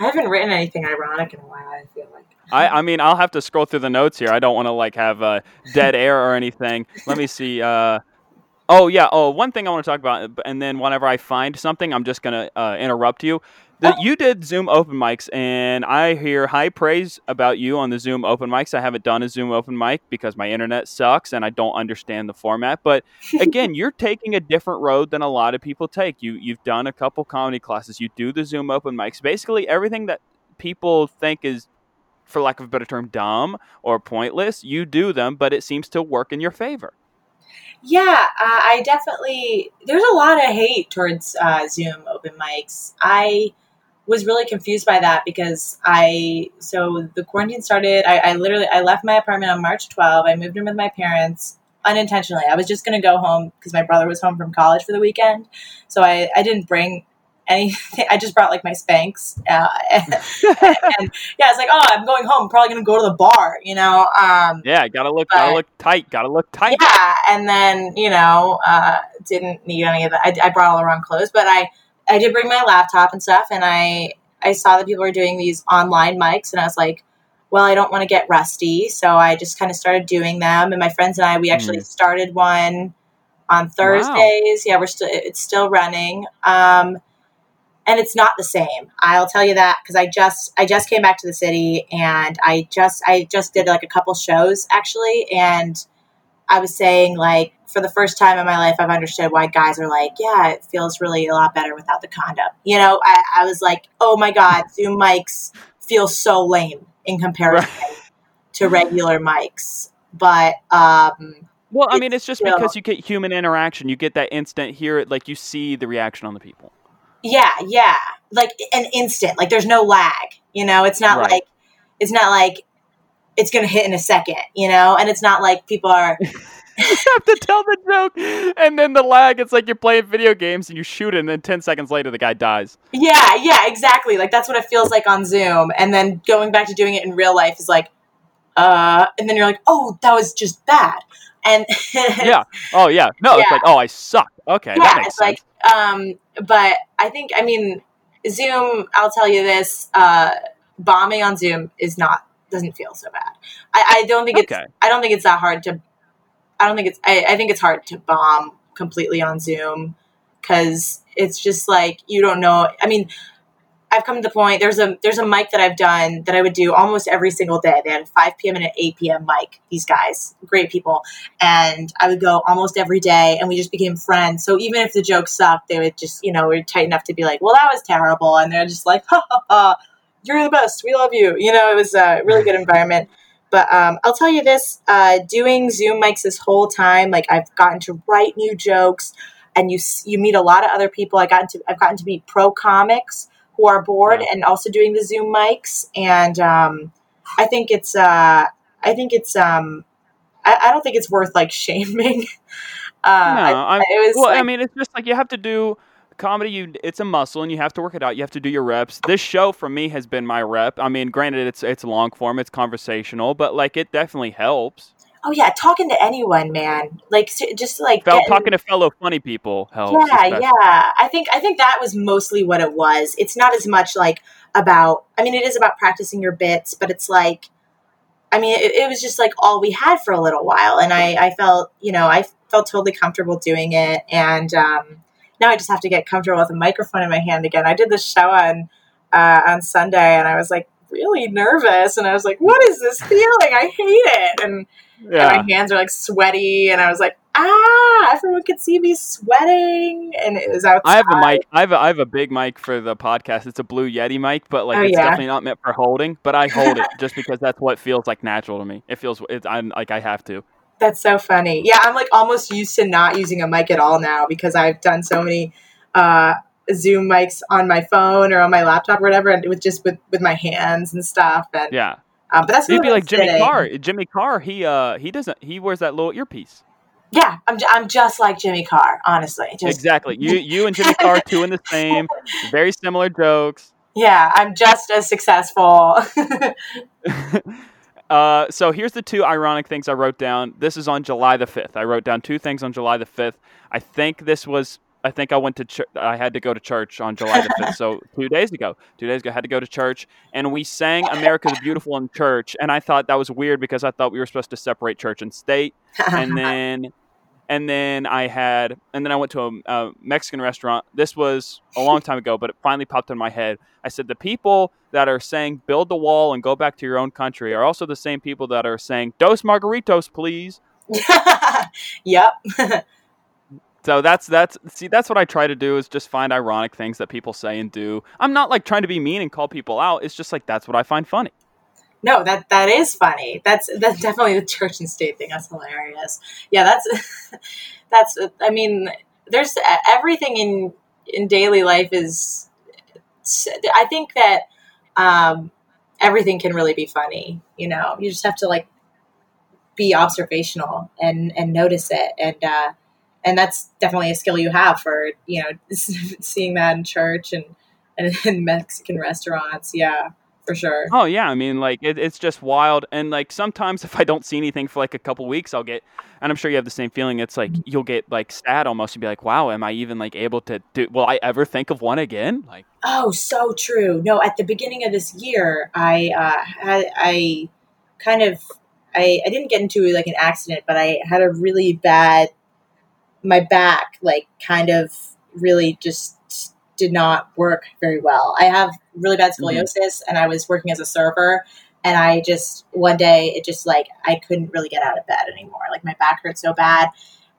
[SPEAKER 2] i haven't written anything ironic in a while i feel like
[SPEAKER 1] I, I mean, I'll have to scroll through the notes here. I don't want to like have uh, dead air or anything. Let me see. Uh, oh yeah. Oh, one thing I want to talk about, and then whenever I find something, I'm just gonna uh, interrupt you. The,
[SPEAKER 2] Oh.
[SPEAKER 1] you did Zoom open mics, and I hear high praise about you on the Zoom open mics. I haven't done a Zoom open mic because my internet sucks and I don't understand the format. But again, you're taking a different road than a lot of people take. You you've done a couple comedy classes. You do the Zoom open mics. Basically, everything that people think is for lack of a better term, dumb or pointless, you do them, but it seems to work in your favor.
[SPEAKER 2] yeah uh, i definitely there's a lot of hate towards uh, zoom open mics i was really confused by that because i so the quarantine started I, I literally i left my apartment on march 12 i moved in with my parents unintentionally i was just going to go home because my brother was home from college for the weekend so i, I didn't bring anything i just brought like my Spanx uh, and, and yeah it's like oh i'm going home I'm probably going to go to the bar you know um,
[SPEAKER 1] Yeah, gotta look,
[SPEAKER 2] But-
[SPEAKER 1] gotta look tight, gotta look tight.
[SPEAKER 2] yeah, and then you know, uh, didn't need any of that. I, I brought all the wrong clothes, but I I did bring my laptop and stuff, and I I saw that people were doing these online mics, and I was like, well, I don't want to get rusty, so I just kind of started doing them. And my friends and I, we actually started one on Thursdays. Yeah, we're still it's still running. Um, and it's not the same. I'll tell you that because I just I just came back to the city and I just I just did like a couple shows actually and I was saying like for the first time in my life I've understood why guys are like yeah it feels really a lot better without the condom. You know I, I was like oh my god Zoom mics feel so lame in comparison to regular mics, but um,
[SPEAKER 1] Well, I mean, it's just
[SPEAKER 2] still-
[SPEAKER 1] because you get human interaction. You get that instant here, like you see the reaction on the people.
[SPEAKER 2] Yeah, yeah. Like an instant. Like there's no lag. You know, it's not
[SPEAKER 1] Right.
[SPEAKER 2] like it's not like it's gonna hit in a second, you know? And it's not like people are
[SPEAKER 1] you have to tell the joke, and then the lag. It's like you're playing video games and you shoot it, and then ten seconds later the guy dies.
[SPEAKER 2] Yeah, yeah, exactly. Like that's what it feels like on Zoom. And then going back to doing it in real life is like uh and then you're like, Oh, that was just bad. And
[SPEAKER 1] Yeah. Oh yeah. No, it's like oh I suck. Okay,
[SPEAKER 2] yeah,
[SPEAKER 1] that makes
[SPEAKER 2] it's
[SPEAKER 1] sense.
[SPEAKER 2] like um but I think I mean Zoom, I'll tell you this, uh bombing on Zoom is not doesn't feel so bad. I, I don't think it's. I don't think it's that hard to. I don't think it's. I, I think it's hard to bomb completely on Zoom because it's just like you don't know. I mean, I've come to the point. There's a there's a mic that I've done that I would do almost every single day. They had a 5 p.m. and an 8 p.m. mic. These guys, great people, and I would go almost every day, and we just became friends. So even if the joke sucked, they would just you know we are tight enough to be like, well, that was terrible, and they're just like, ha ha ha. You're the best. We love you. You know, it was a really good environment. But um, I'll tell you this: uh, doing Zoom mics this whole time, like I've gotten to write new jokes, and you you meet a lot of other people. I gotten to I've gotten to meet pro comics who are bored
[SPEAKER 1] Yeah.
[SPEAKER 2] and also doing the Zoom mics, and um, I think it's uh, I think it's um, I, I don't think it's worth like shaming. Uh,
[SPEAKER 1] No,
[SPEAKER 2] I, it was
[SPEAKER 1] Well, I mean, it's just like you have to do comedy you it's a muscle and you have to work it out. You have to do your reps. This show for me has been my rep. I mean, granted it's it's long form, it's conversational, but like it definitely helps.
[SPEAKER 2] Oh yeah, talking to anyone, man. Like just like
[SPEAKER 1] Fel- getting, talking to fellow funny people helps.
[SPEAKER 2] Yeah, especially. yeah. I think I think that was mostly what it was. It's not as much like about. I mean, it is about practicing your bits, but it's like, I mean, it, it was just like all we had for a little while, and I I felt you know I felt totally comfortable doing it, and um, now I just have to get comfortable with a microphone in my hand again. I did the show on uh, on Sunday, and I was like really nervous, and I was like, "What is this feeling? I hate it." And yeah. And my hands are like sweaty, and I was like, ah, everyone could see me sweating, and it was outside.
[SPEAKER 1] I have a mic. I have a, I have a big mic for the podcast. It's a Blue Yeti mic, but like oh, it's yeah. definitely not meant for holding. But I hold it just because that's what feels like natural to me. It feels it's I'm like I have to.
[SPEAKER 2] That's so funny. Yeah, I'm like almost used to not using a mic at all now because I've done so many uh, Zoom mics on my phone or on my laptop or whatever, and it was just with with my hands and stuff. And
[SPEAKER 1] yeah,
[SPEAKER 2] um, but that's
[SPEAKER 1] maybe like Jimmy sitting. Carr. Jimmy Carr, he uh he doesn't he wears that little earpiece.
[SPEAKER 2] Yeah, I'm, I'm just like Jimmy Carr, honestly. Just...
[SPEAKER 1] Exactly. You you and Jimmy Carr, two in the same, very similar jokes.
[SPEAKER 2] Yeah, I'm just as successful.
[SPEAKER 1] uh, so here's the two ironic things I wrote down. This is on July the 5th. I wrote down two things on July the 5th. I think this was I think I went to ch- I had to go to church on July the 5th. so two days ago, two days ago, I had to go to church and we sang America the Beautiful in church. And I thought that was weird because I thought we were supposed to separate church and state. And then, and then I had, and then I went to a, a Mexican restaurant. This was a long time ago, but it finally popped in my head. I said, the people that are saying build the wall and go back to your own country are also the same people that are saying dos margaritos, please.
[SPEAKER 2] yep.
[SPEAKER 1] So that's that's see that's what I try to do is just find ironic things that people say and do. I'm not like trying to be mean and call people out. It's just like that's what I find funny.
[SPEAKER 2] No, that that is funny. That's that's definitely the church and state thing. That's hilarious. Yeah, that's that's. I mean, there's everything in in daily life is. I think that um, everything can really be funny. You know, you just have to like be observational and and notice it and. uh and that's definitely a skill you have for you know seeing that in church and and in Mexican restaurants. Yeah, for sure.
[SPEAKER 1] Oh yeah, I mean like it, it's just wild, and like sometimes if I don't see anything for like a couple weeks, I'll get, and I'm sure you have the same feeling. It's like you'll get like sad almost and be like, wow, am I even like able to do? Will I ever think of one again? Like
[SPEAKER 2] oh, so true. No, at the beginning of this year, I uh, had I kind of I I didn't get into like an accident, but I had a really bad my back like kind of really just did not work very well. I have really bad mm-hmm. scoliosis mm-hmm. and I was working as a server and I just one day it just like I couldn't really get out of bed anymore. Like my back hurt so bad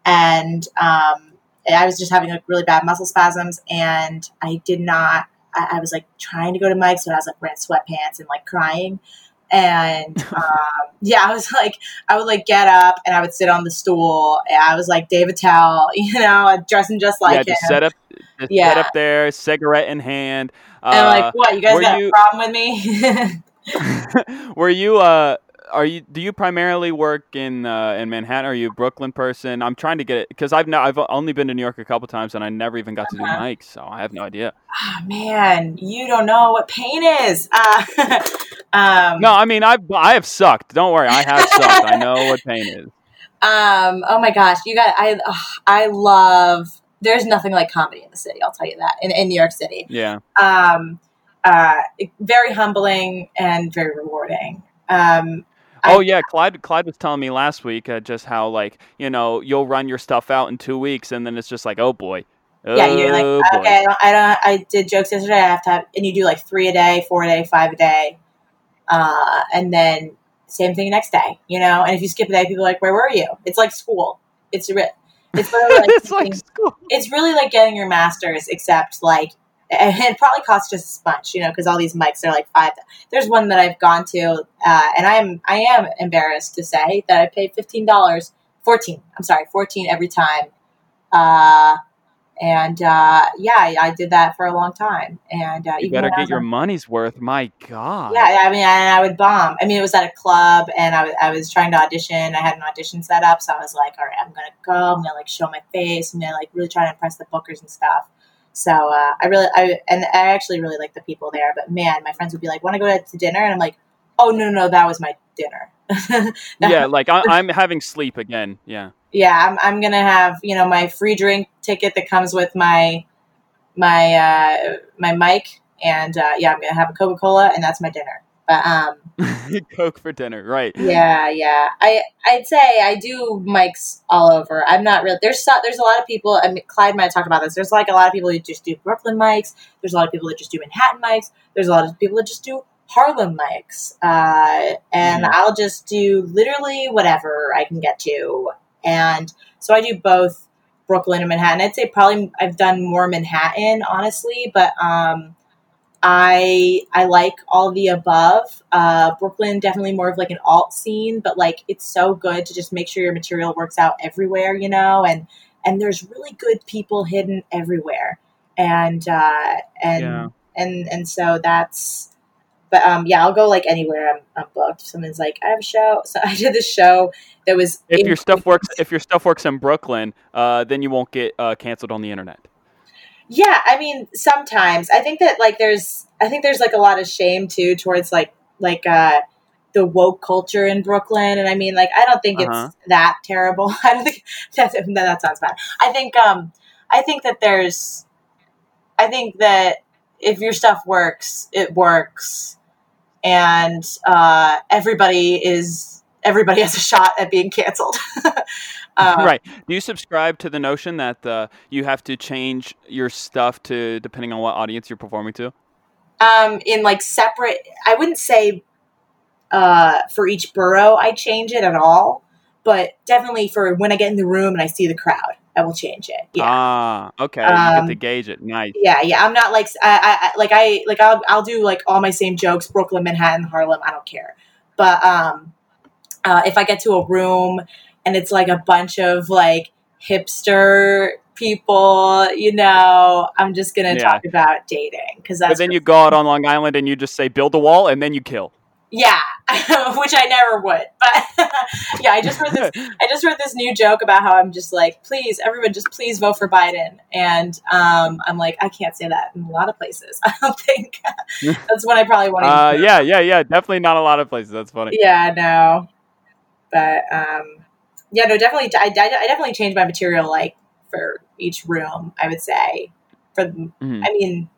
[SPEAKER 2] and um, I was just having like really bad muscle spasms and I did not I, I was like trying to go to Mike's but I was like wearing sweatpants and like crying and um, yeah, I was like, I would like get up and I would sit on the stool. And I was like Dave Attell, you know, dressing just like
[SPEAKER 1] yeah,
[SPEAKER 2] him.
[SPEAKER 1] Set up, just yeah. set up there, cigarette in hand.
[SPEAKER 2] Uh, and like, what? You guys got you, a problem with
[SPEAKER 1] me? were you uh are you do you primarily work in uh, in Manhattan? Are you a Brooklyn person? I'm trying to get it because I've no, I've only been to New York a couple times and I never even got to do uh-huh. mics, so I have no idea.
[SPEAKER 2] Oh, man, you don't know what pain is. Uh,
[SPEAKER 1] um, no, I mean I I have sucked. Don't worry, I have sucked. I know what pain is.
[SPEAKER 2] Um. Oh my gosh, you got I. I love. There's nothing like comedy in the city. I'll tell you that in, in New York City.
[SPEAKER 1] Yeah.
[SPEAKER 2] Um. Uh, very humbling and very rewarding. Um,
[SPEAKER 1] oh yeah, Clyde. Clyde was telling me last week uh, just how like you know you'll run your stuff out in two weeks, and then it's just like oh boy. Oh,
[SPEAKER 2] yeah, you're like oh, boy. okay. I don't, I don't. I did jokes yesterday. I have to have, and you do like three a day, four a day, five a day, uh, and then same thing next day. You know, and if you skip a day, people are like, "Where were you?" It's like school. It's it's literally like, it's, like it's really like getting your master's, except like and it probably costs just as much, you know, because all these mics are like five. There's one that I've gone to, uh, and I am I am embarrassed to say that I paid fifteen dollars, fourteen. I'm sorry, fourteen every time. Uh, and uh, yeah, I, I, did that for a long time. And uh,
[SPEAKER 1] you better get your money's worth. My God.
[SPEAKER 2] Yeah, I mean, and I would bomb. I mean, it was at a club, and I, I was trying to audition. I had an audition set up, so I was like, all right, I'm gonna go. I'm gonna like show my face. I'm gonna like really try to impress the bookers and stuff So uh, I really, I and I actually really like the people there. But man, my friends would be like, "Want to go to dinner?" And I'm like, "Oh no, no, that was my dinner."
[SPEAKER 1] yeah, like I, I'm having sleep again. Yeah.
[SPEAKER 2] Yeah, I'm, I'm gonna have you know my free drink ticket that comes with my my uh, my mic, and uh, yeah, I'm gonna have a Coca Cola, and that's my dinner. But um,
[SPEAKER 1] Coke for dinner, right?
[SPEAKER 2] yeah, yeah, I I'd say I do mics all over. I'm not real. There's so, there's a lot of people. I mean, Clyde might talk about this. There's like a lot of people who just do Brooklyn mics. There's a lot of people that just do Manhattan mics. There's a lot of people that just do Harlem mics. Uh, and
[SPEAKER 1] Mhm.
[SPEAKER 2] I'll just do literally whatever I can get to. And so I do both Brooklyn and Manhattan. I'd say probably I've done more Manhattan, honestly, but um, I I like all the above. Uh, Brooklyn definitely more of like an alt scene, but like it's so good to just make sure your material works out everywhere, you know, and and there's really good people hidden everywhere, and uh, and
[SPEAKER 1] Yeah.
[SPEAKER 2] and and so that's. But um, yeah, I'll go like anywhere I'm, I'm booked. If someone's like, I have a show. So I did this show that was
[SPEAKER 1] If
[SPEAKER 2] in-
[SPEAKER 1] your stuff works, if your stuff works in Brooklyn, uh, then you won't get uh, canceled on the internet.
[SPEAKER 2] Yeah, I mean, sometimes I think that like there's I think there's like a lot of shame too towards like like uh the woke culture in Brooklyn and I mean like I don't think
[SPEAKER 1] Uh-huh.
[SPEAKER 2] it's that terrible. I don't think that that sounds bad. I think um I think that there's I think that if your stuff works, it works and uh everybody is everybody has a shot at being canceled. uh,
[SPEAKER 1] right. Do you subscribe to the notion that uh, you have to change your stuff to depending on what audience you're performing to?
[SPEAKER 2] um, in like separate. I wouldn't say uh, for each borough I change it at all, but definitely for when I get in the room and I see the crowd, I will change it. Yeah.
[SPEAKER 1] Ah, okay. you
[SPEAKER 2] Um,
[SPEAKER 1] get to gauge it. Nice.
[SPEAKER 2] yeah, yeah. I'm not like I, I I- like I like I'll I'll do like all my same jokes, Brooklyn, Manhattan, Harlem. I don't care. But um, uh, if I get to a room and it's like a bunch of like hipster people, you know, I'm just gonna
[SPEAKER 1] Yeah.
[SPEAKER 2] talk about dating because that's
[SPEAKER 1] But then you go out on Long Island and you just say build a wall and then you kill.
[SPEAKER 2] Yeah, which I never would. But yeah, I just read this. I just heard this new joke about how I'm just like, please, everyone, just please vote for Biden. And um, I'm like, I can't say that in a lot of places. I don't think that's what I probably want to.
[SPEAKER 1] uh, yeah, yeah, yeah. Definitely not a lot of places. That's funny.
[SPEAKER 2] Yeah, no. But um, yeah, no, definitely. I, I, I definitely changed my material like for each room. I would say for.
[SPEAKER 1] Mhm.
[SPEAKER 2] I mean,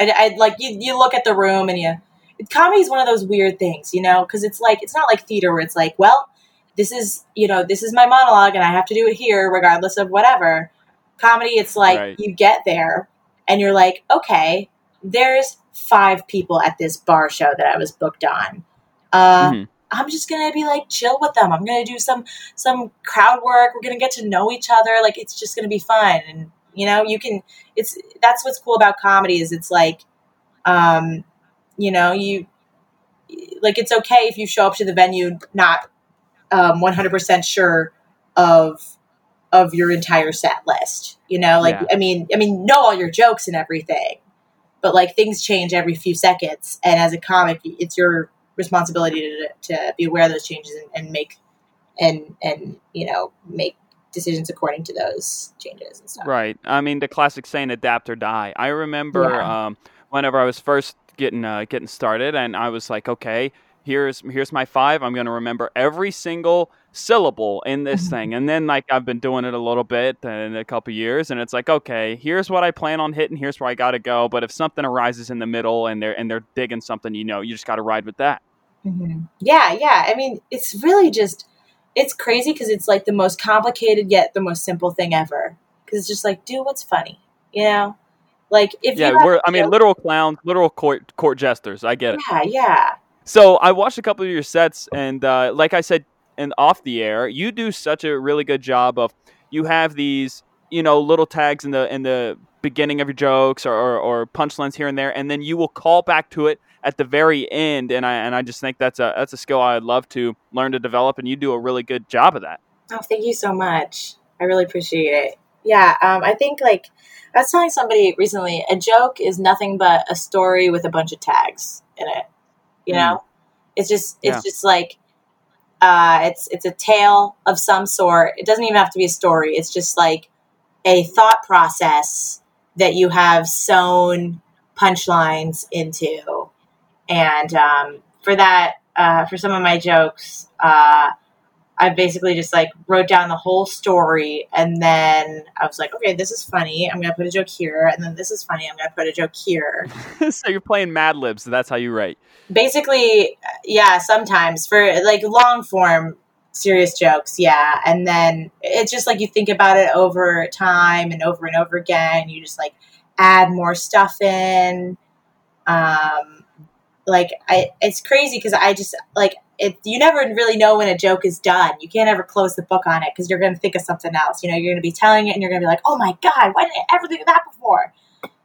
[SPEAKER 2] I, I like you. You look at the room and you. Comedy is one of those weird things, you know, because it's like it's not like theater where it's like, well, this is you know this is my monologue and I have to do it here regardless of whatever. Comedy, it's like
[SPEAKER 1] Right.
[SPEAKER 2] you get there and you're like, okay, there's five people at this bar show that I was booked on. Uh,
[SPEAKER 1] Mhm.
[SPEAKER 2] I'm just gonna be like chill with them. I'm gonna do some some crowd work. We're gonna get to know each other. Like it's just gonna be fun. And you know, you can. It's that's what's cool about comedy is it's like, um, you know, you like it's okay if you show up to the venue not um 100% sure of of your entire set list. You know, like
[SPEAKER 1] Yeah.
[SPEAKER 2] I mean, I mean, know all your jokes and everything, but like things change every few seconds. And as a comic, it's your responsibility to, to be aware of those changes and, and make and and you know make decisions according to those changes and stuff.
[SPEAKER 1] Right. I mean, the classic saying "adapt or die." I remember
[SPEAKER 2] Yeah.
[SPEAKER 1] um, whenever I was first getting uh, getting started, and I was like, "Okay, here's here's my five. I'm to remember every single syllable in this
[SPEAKER 2] Mhm.
[SPEAKER 1] thing." And then like I've been doing it a little bit in a couple years, and it's like, "Okay, here's what I plan on hitting. Here's where I got to go." But if something arises in the middle and they're and they're digging something, you know, you just got to ride with that.
[SPEAKER 2] hmm Yeah, yeah. I mean, it's really just it's crazy because it's like the most complicated yet the most simple thing ever. Because it's just like do what's funny, you know. Like if
[SPEAKER 1] Yeah, we're I mean, literal clowns, literal court court jesters. I get it.
[SPEAKER 2] yeah, yeah.
[SPEAKER 1] So I watched a couple of your sets, and uh, like I said, and off the air, you do such a really good job of you have these, you know, little tags in the in the beginning of your jokes or, or, or punchlines here and there, and then you will call back to it at the very end. And I and I just think that's a that's a skill I'd love to learn to develop, and you do a really good job of that.
[SPEAKER 2] Oh, thank you so much. I really appreciate it. Yeah, um, I think like I was telling somebody recently, a joke is nothing but a story with a bunch of tags in it. You
[SPEAKER 1] Mm.
[SPEAKER 2] know, it's just it's
[SPEAKER 1] Yeah.
[SPEAKER 2] just like uh, it's it's a tale of some sort. It doesn't even have to be a story. It's just like a thought process that you have sewn punchlines into. And um, for that, uh, for some of my jokes, uh, I basically just like wrote down the whole story and then I was like, okay, this is funny. I'm going to put a joke here. And then this is funny. I'm going to put a joke here.
[SPEAKER 1] so you're playing Mad Libs. So that's how you write.
[SPEAKER 2] Basically, yeah, sometimes for like long form serious jokes. Yeah. And then it's just like you think about it over time and over and over again. You just like add more stuff in. Um, like I, it's crazy because I just like it, you never really know when a joke is done. You can't ever close the book on it because you're going to think of something else. You know, you're going to be telling it and you're going to be like, oh my God, why didn't I ever think of that before?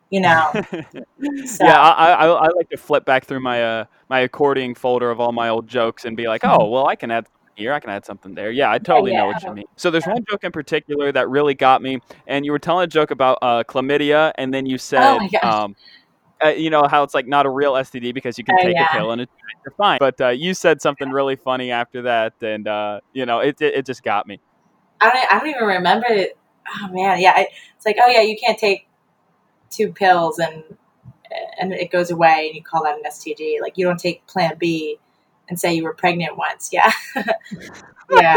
[SPEAKER 2] You know?
[SPEAKER 1] so. Yeah, I, I, I, like to flip back through my, uh, my accordion folder of all my old jokes and be like, oh, well, I can add here, I can add something there. Yeah, I totally yeah, yeah. know what you mean. So there's one joke in particular that really got me. And you were telling a joke about uh, chlamydia, and then you said, oh um, uh, you know how it's like not a real STD because you can oh, take yeah. a pill and it's you're fine. But uh, you said something really funny after that, and uh, you know it, it, it just got me.
[SPEAKER 2] I don't I don't even remember it. Oh man, yeah, I, it's like oh yeah, you can't take two pills and and it goes away, and you call that an STD. Like you don't take Plan B and say you were pregnant once. Yeah.
[SPEAKER 1] yeah.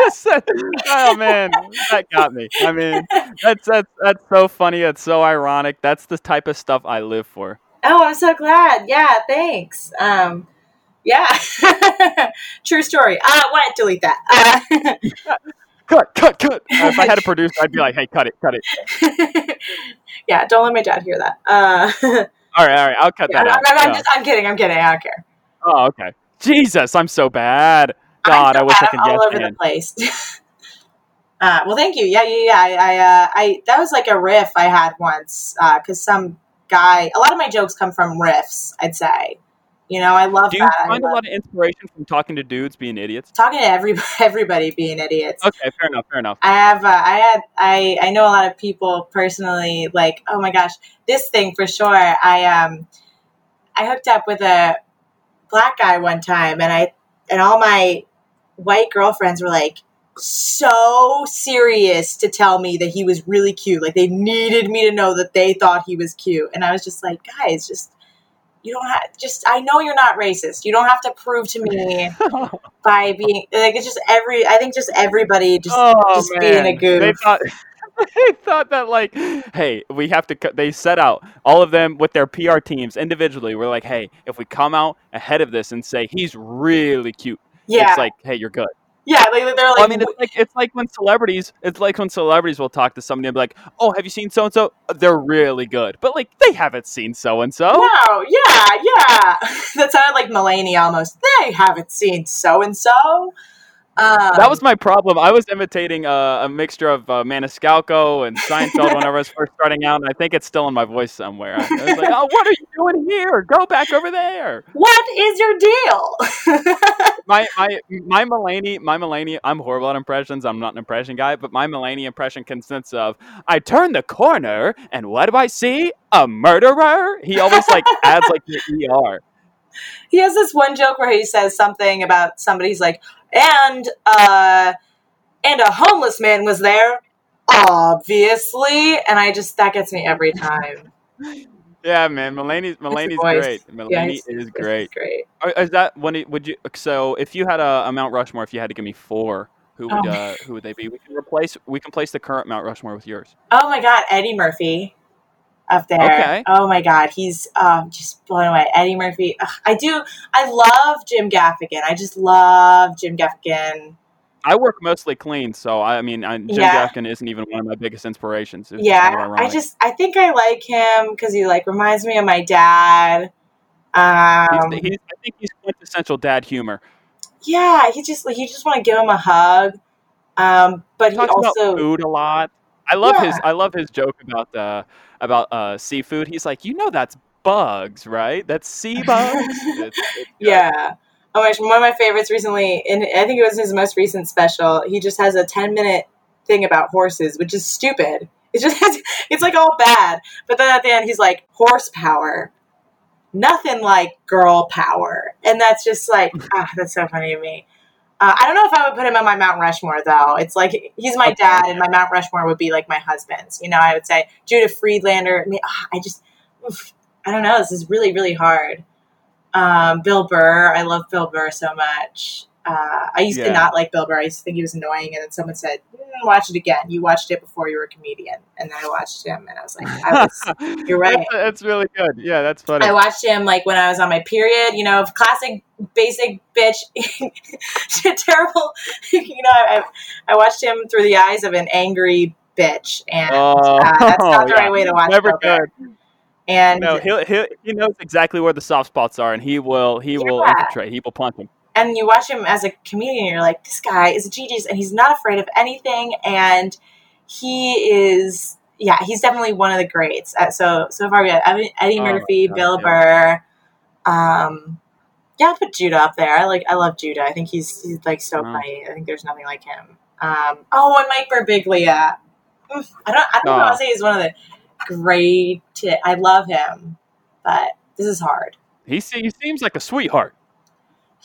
[SPEAKER 1] oh man, that got me. I mean, that's that's that's so funny. It's so ironic. That's the type of stuff I live for.
[SPEAKER 2] Oh, I'm so glad. Yeah, thanks. Um, yeah, true story. Uh, what? Delete that.
[SPEAKER 1] Uh, cut, cut, cut. Uh, if I had a producer, I'd be like, "Hey, cut it, cut it."
[SPEAKER 2] yeah, don't let my dad hear that. Uh,
[SPEAKER 1] all right, all right, I'll cut yeah, that out.
[SPEAKER 2] I'm, I'm, just, I'm kidding. I'm kidding. I don't care.
[SPEAKER 1] Oh, okay. Jesus, I'm so bad. God, so I wish bad. I could
[SPEAKER 2] get all over the place. uh, well, thank you. Yeah, yeah, yeah. I, I, uh, I, that was like a riff I had once because uh, some guy. A lot of my jokes come from riffs. I'd say. You know, I love
[SPEAKER 1] Do
[SPEAKER 2] you
[SPEAKER 1] that. find a lot of inspiration from talking to dudes being idiots?
[SPEAKER 2] Talking to every everybody being idiots.
[SPEAKER 1] Okay, fair enough. Fair enough.
[SPEAKER 2] I have, uh, I had, I, I know a lot of people personally. Like, oh my gosh, this thing for sure. I um, I hooked up with a black guy one time, and I and all my white girlfriends were like so serious to tell me that he was really cute. Like they needed me to know that they thought he was cute, and I was just like, guys, just you don't have just I know you're not racist. You don't have to prove to me oh. by being like it's just every I think just everybody just oh, just man. being a goof.
[SPEAKER 1] They thought, they thought that like, hey, we have to. They set out all of them with their PR teams individually. We're like, hey, if we come out ahead of this and say he's really cute, yeah, it's like, hey, you're good.
[SPEAKER 2] Yeah, like they're like.
[SPEAKER 1] I mean, it's like it's like when celebrities. It's like when celebrities will talk to somebody and be like, "Oh, have you seen so and so? They're really good," but like they haven't seen so and so.
[SPEAKER 2] No, yeah, yeah. That sounded like Mulaney almost. They haven't seen so and so.
[SPEAKER 1] Um, that was my problem. I was imitating uh, a mixture of uh, Maniscalco and Seinfeld when I was first starting out, and I think it's still in my voice somewhere. I was like, "Oh, what are you doing here? Go back over there."
[SPEAKER 2] What is your deal?
[SPEAKER 1] my my my Mulaney, my Mulaney. I'm horrible at impressions. I'm not an impression guy, but my Mulaney impression consists of I turn the corner, and what do I see? A murderer. He always like adds like the er.
[SPEAKER 2] He has this one joke where he says something about somebody's like, and uh, and a homeless man was there, obviously. And I just that gets me every time.
[SPEAKER 1] Yeah, man, Mulaney's Mulaney's great. Mulaney yeah, is great.
[SPEAKER 2] Great.
[SPEAKER 1] Is that when it, would you? So if you had a, a, Mount Rushmore, if you had to give me four, who would oh. uh, who would they be? We can replace. We can place the current Mount Rushmore with yours.
[SPEAKER 2] Oh my God, Eddie Murphy up there. Okay. Oh my God, he's um, just blown away. Eddie Murphy. Ugh, I do. I love Jim Gaffigan. I just love Jim Gaffigan.
[SPEAKER 1] I work mostly clean, so I mean, I, Jim yeah. Gaffigan isn't even one of my biggest inspirations.
[SPEAKER 2] It's yeah, I just I think I like him because he like reminds me of my dad. Um,
[SPEAKER 1] he's, he's, I think he's quintessential dad humor.
[SPEAKER 2] Yeah, he just like you just want to give him a hug. Um, but he, he also
[SPEAKER 1] food a lot. I love yeah. his I love his joke about the uh, about uh, seafood. He's like, you know, that's bugs, right? That's sea bugs. it's,
[SPEAKER 2] it's yeah. Oh my gosh, one of my favorites recently, and I think it was his most recent special. He just has a ten minute thing about horses, which is stupid. It just has, it's like all bad. But then at the end, he's like horsepower, nothing like girl power, and that's just like ah, that's so funny to me. Uh, I don't know if I would put him on my Mount Rushmore though. It's like he's my
[SPEAKER 1] Okay.
[SPEAKER 2] dad, and my Mount Rushmore would be like my husband's. You know, I would say Judah Friedlander. I mean, ah, I just, oof, I don't know. This is really, really hard. Um, Bill Burr. I love Bill Burr so much. Uh, I used to not like Bill Burr. I used to think he was annoying, and then someone said, "Mm, "Watch it again." You watched it before you were a comedian, and then I watched him, and I was like, I was, "You're right."
[SPEAKER 1] That's, that's really good. Yeah, that's funny.
[SPEAKER 2] I watched him like when I was on my period, you know, classic basic bitch, terrible. You know, I, I watched him through the eyes of an angry bitch, and
[SPEAKER 1] oh,
[SPEAKER 2] uh, that's not the
[SPEAKER 1] yeah.
[SPEAKER 2] right way to watch
[SPEAKER 1] Never
[SPEAKER 2] Bill Burr. And
[SPEAKER 1] No, he he he knows exactly where the soft spots are, and he will he will infiltrate. He will punch him.
[SPEAKER 2] And you watch him as a comedian, you're like, this guy is a genius, and he's not afraid of anything, and he is. Yeah, he's definitely one of the greats. Uh, so so far we have Eddie,
[SPEAKER 1] Oh
[SPEAKER 2] Murphy,
[SPEAKER 1] God,
[SPEAKER 2] Bill
[SPEAKER 1] yeah.
[SPEAKER 2] Burr. Um, yeah, I put Judah up there. I like I love Judah. I think he's he's like so
[SPEAKER 1] Wow.
[SPEAKER 2] funny. I think there's nothing like him. Um, oh, and Mike Birbiglia. I don't I don't know.
[SPEAKER 1] Oh.
[SPEAKER 2] I'll say he's one of the great. I love him, but this is hard.
[SPEAKER 1] He he seems like a sweetheart.